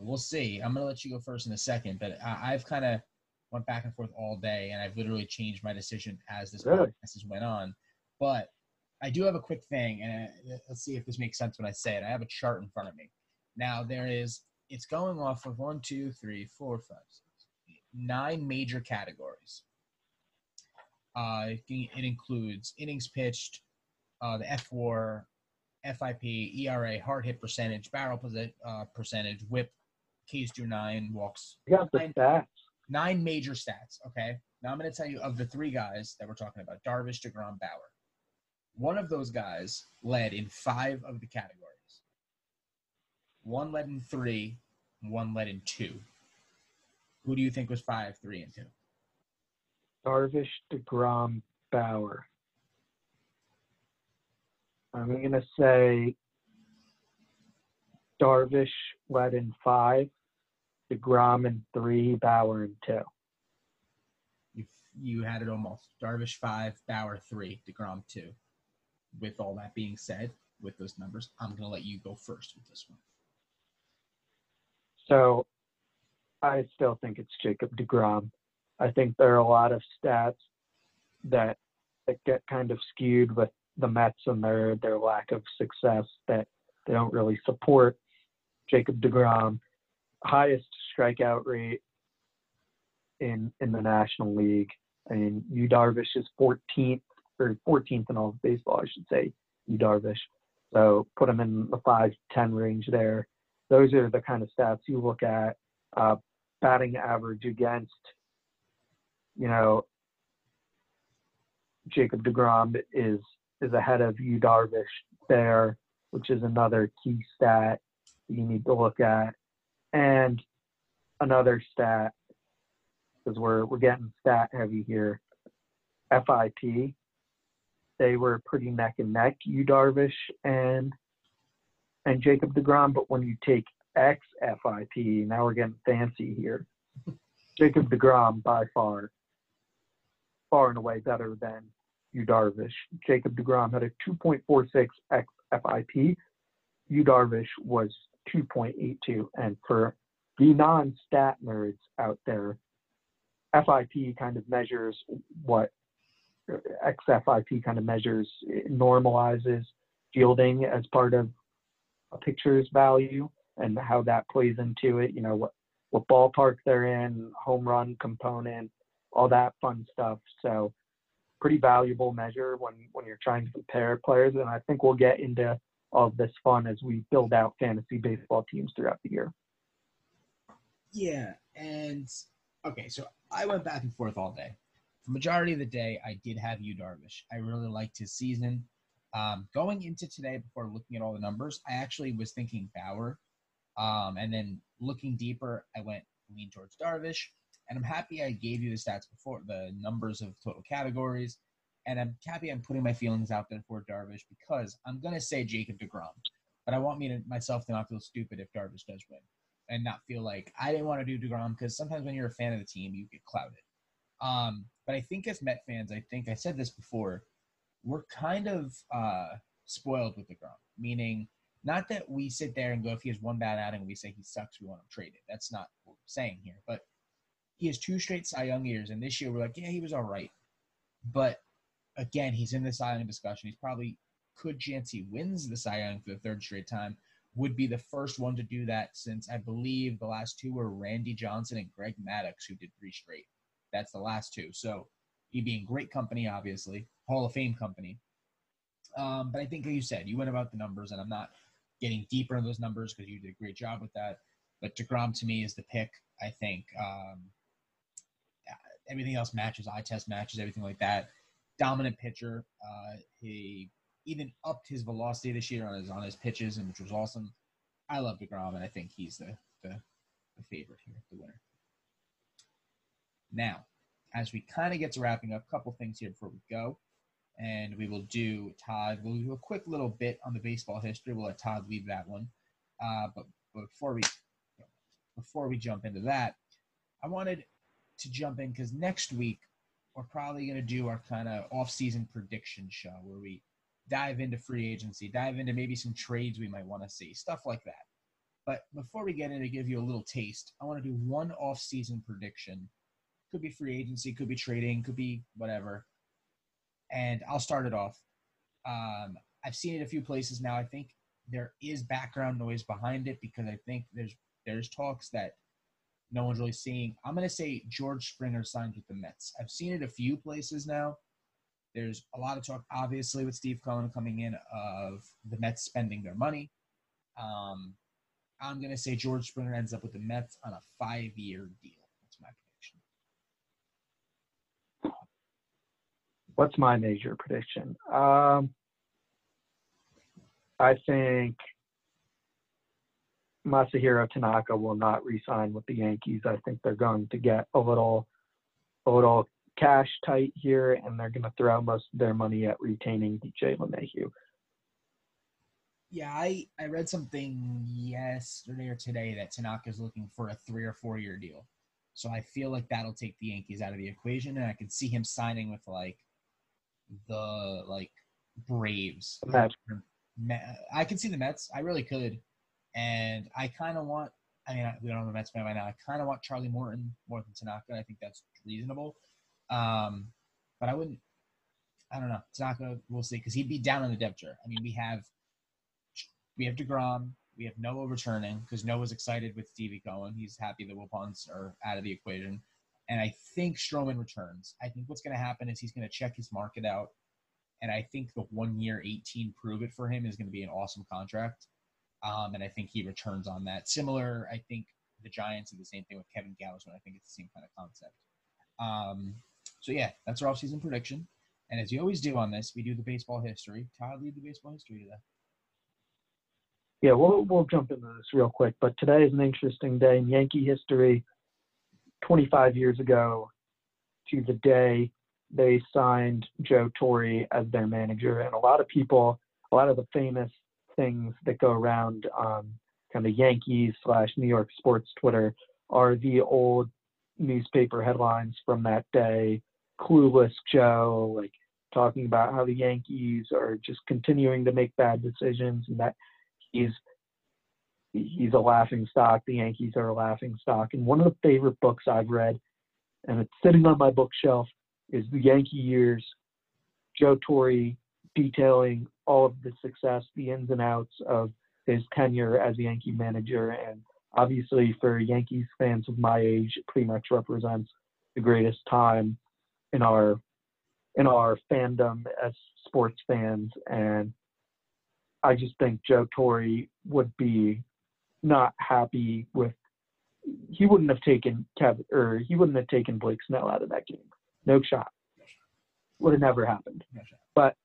We'll see. I'm going to let you go first in a second, but I, I've kind of went back and forth all day, and I've literally changed my decision as this really? went on. But I do have a quick thing, and uh, let's see if this makes sense when I say it. I have a chart in front of me. Now there is it's going off of one, two, three, four, five, six, eight, nine major categories. Uh, it, it includes innings pitched, uh, the fWAR, FIP, ERA, hard hit percentage, barrel uh, percentage, WHIP, Ks through nine, walks. You got the stats. Nine major stats. Okay. Now I'm going to tell you of the three guys that we're talking about: Darvish, Degrom, Bauer. One of those guys led in five of the categories one led in three, one led in two. Who do you think was five, three, and two? Darvish, DeGrom, Bauer. I'm going to say Darvish led in five, DeGrom in three, Bauer in two. You you had it almost. Darvish five, Bauer three, DeGrom two. with all that being said, with those numbers, I'm going to let you go first with this one. So I still think it's Jacob DeGrom. I think there are a lot of stats that that get kind of skewed with the Mets and their their lack of success that they don't really support Jacob DeGrom. Highest strikeout rate in in the National League. I mean, Yu Darvish is 14th or 14th in all of baseball, I should say. Yu Darvish. So put him in the five ten range there. Those are the kind of stats you look at. Uh, batting average against, you know, Jacob Degrom is is ahead of Yu Darvish there, which is another key stat you need to look at, and another stat because we're we're getting stat heavy here. FIP, they were pretty neck and neck, Yu Darvish and and Jacob DeGrom, but when you take X FIP, now we're getting fancy here. Jacob DeGrom by far, far and away better than Yu Darvish. Jacob DeGrom had a 2.46 X FIP. Yu Darvish was 2.82. And for the non-stat nerds out there, FIP kind of measures what uh, XFIP kind of measures normalizes fielding as part of a picture's value and how that plays into it. You know what what ballpark they're in, home run component, all that fun stuff. So pretty valuable measure when when you're trying to compare players. And I think we'll get into all of this fun as we build out fantasy baseball teams throughout the year. Yeah, and okay, so I went back and forth all day. For majority of the day, I did have Yu Darvish. I really liked his season. Um, going into today, before looking at all the numbers, I actually was thinking Bauer. Um, and then looking deeper, I went lean towards Darvish. And I'm happy I gave you the stats before, the numbers of total categories. And I'm happy I'm putting my feelings out there for Darvish because I'm to say Jacob DeGrom. But I want me to myself to not feel stupid if Darvish does win and not feel like I didn't want to do DeGrom because sometimes when you're a fan of the team, you get clouded. Um, but I think as Met fans, I think I said this before, we're kind of uh, spoiled with DeGrom, meaning not that we sit there and go, if he has one bad outing, we say he sucks, we want him traded. That's not what we're saying here. But he has two straight Cy Young years, and this year we're like, yeah, he was all right. But again, he's in the Cy Young discussion. He's probably could chance he wins the Cy Young for the third straight time would be the first one to do that since I believe the last two were Randy Johnson and Greg Maddux, who did three straight. That's the last two. So he'd be in great company, obviously, Hall of Fame company. Um, but I think, like you said, you went about the numbers, and I'm not getting deeper in those numbers because you did a great job with that. But DeGrom to me is the pick. I think um, everything else matches, eye test matches, everything like that. Dominant pitcher. Uh, he even upped his velocity this year on his on his pitches, and which was awesome. I love Degrom, and I think he's the the, the favorite here, the winner. Now, as we kind of get to wrapping up, a couple things here before we go, and we will do Todd. We'll do a quick little bit on the baseball history. We'll let Todd leave that one, uh, but, but before we before we jump into that, I wanted to jump in because next week we're probably going to do our kind of off-season prediction show where we dive into free agency, dive into maybe some trades we might want to see, stuff like that. But before we get in to give you a little taste, I want to do one off-season prediction. Could be free agency, could be trading, could be whatever. And I'll start it off. Um, I've seen it a few places now. I think there is background noise behind it because I think there's there's talks that no one's really seeing. I'm going to say George Springer signs with the Mets. I've seen it a few places now. There's a lot of talk, obviously, with Steve Cohen coming in of the Mets spending their money. Um, I'm going to say George Springer ends up with the Mets on a five year deal. That's my prediction. What's my major prediction? Um, I think Masahiro Tanaka will not re-sign with the Yankees. I think they're going to get a little, a little cash tight here, and they're going to throw most of their money at retaining DJ LeMahieu. Yeah, I, I read something yesterday or today that Tanaka is looking for a three or four year deal. So I feel like that'll take the Yankees out of the equation, and I can see him signing with like the like Braves. Mets. I can see the Mets. I really could, and I kind of want. I mean, we don't have a Mets fan right now. I kind of want Charlie Morton more than Tanaka. I think that's reasonable. Um, but I wouldn't. I don't know. Tanaka, we'll see, because he'd be down on the depth chart. I mean, we have we have Degrom, we have Noah returning because Noah's excited with Stevie Cohen. He's happy that Wilpons are out of the equation, and I think Stroman returns. I think what's going to happen is he's going to check his market out, and I think the one year, eighteen prove it for him is going to be an awesome contract, um, and I think he returns on that. Similar, I think the Giants do the same thing with Kevin Gausman. I think it's the same kind of concept. Um, so yeah, that's our offseason prediction. And as you always do on this, we do the baseball history. Todd, lead the baseball history today. Yeah, we'll we'll jump into this real quick. But today is an interesting day in Yankee history. 25 years ago, to the day, they signed Joe Torre as their manager, and a lot of people, a lot of the famous things that go around um, kind of Yankees slash New York sports Twitter are the old newspaper headlines from that day. Clueless Joe, like talking about how the Yankees are just continuing to make bad decisions and that he's he's a laughing stock. The Yankees are a laughing stock. And one of the favorite books I've read, and it's sitting on my bookshelf, is The Yankee Years. Joe Torre detailing all of the success, the ins and outs of his tenure as a Yankee manager, and obviously for Yankees fans of my age, it pretty much represents the greatest time in our in our fandom as sports fans. And I just think Joe Torre would be not happy with he wouldn't have taken Kevin or he wouldn't have taken Blake Snell out of that game. No shot. Would have never happened. But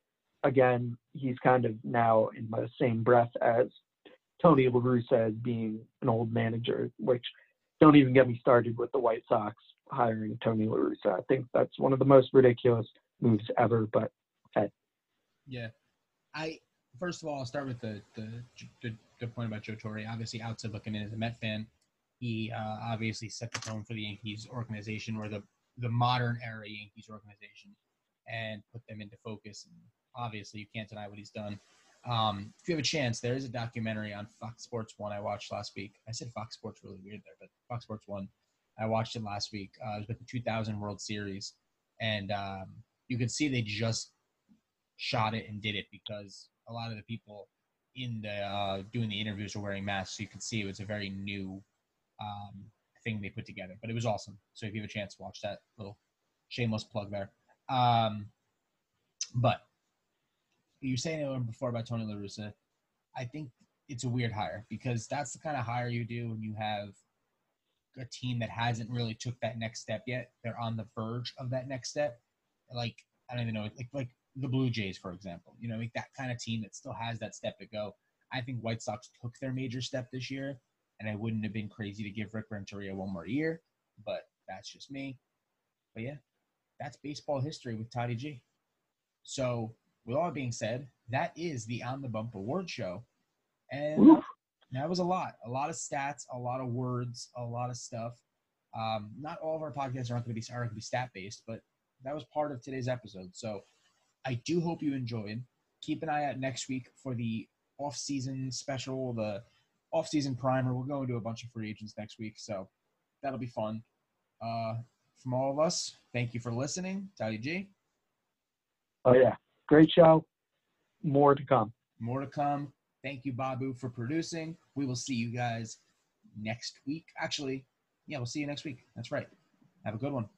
again, he's kind of now in the same breath as Tony La Russa as being an old manager, which don't even get me started with the White Sox hiring Tony La Russa. I think that's one of the most ridiculous moves ever, but hey. Yeah. I first of all, I'll start with the the, the, the point about Joe Torre. Obviously, outside looking in as a Met fan, he uh, obviously set the tone for the Yankees organization or the the modern era Yankees organization, and put them into focus. And obviously, you can't deny what he's done. Um, if you have a chance, there is a documentary on Fox Sports One I watched last week. I said Fox Sports really weird there, but Fox Sports One. I watched it last week. Uh, it was with the 2000 World Series, and um, you could see they just shot it and did it because a lot of the people in the uh, doing the interviews were wearing masks, so you could see it was a very new um, thing they put together. But it was awesome. So if you have a chance, watch that little shameless plug there. Um, but you were saying it before about Tony La Russa. I think it's a weird hire because that's the kind of hire you do when you have a team that hasn't really took that next step yet. They're on the verge of that next step. Like I don't even know, like like the Blue Jays, for example. You know, like that kind of team that still has that step to go. I think White Sox took their major step this year, and I wouldn't have been crazy to give Rick Renteria one more year, but that's just me. But yeah, that's baseball history with Toddy G. So, with all being said, that is the On the Bump Award Show. And. That was a lot. A lot of stats, a lot of words, a lot of stuff. Um, not all of our podcasts are not going to be aren't going to be stat based, but that was part of today's episode. So I do hope you enjoyed. Keep an eye out next week for the off-season special, the off-season primer. We're going to a bunch of free agents next week, so that'll be fun. Uh, from all of us, thank you for listening. Tally G. Oh yeah, great show. More to come. More to come. Thank you, Babu, for producing. We will see you guys next week. Actually, yeah, we'll see you next week. That's right. Have a good one.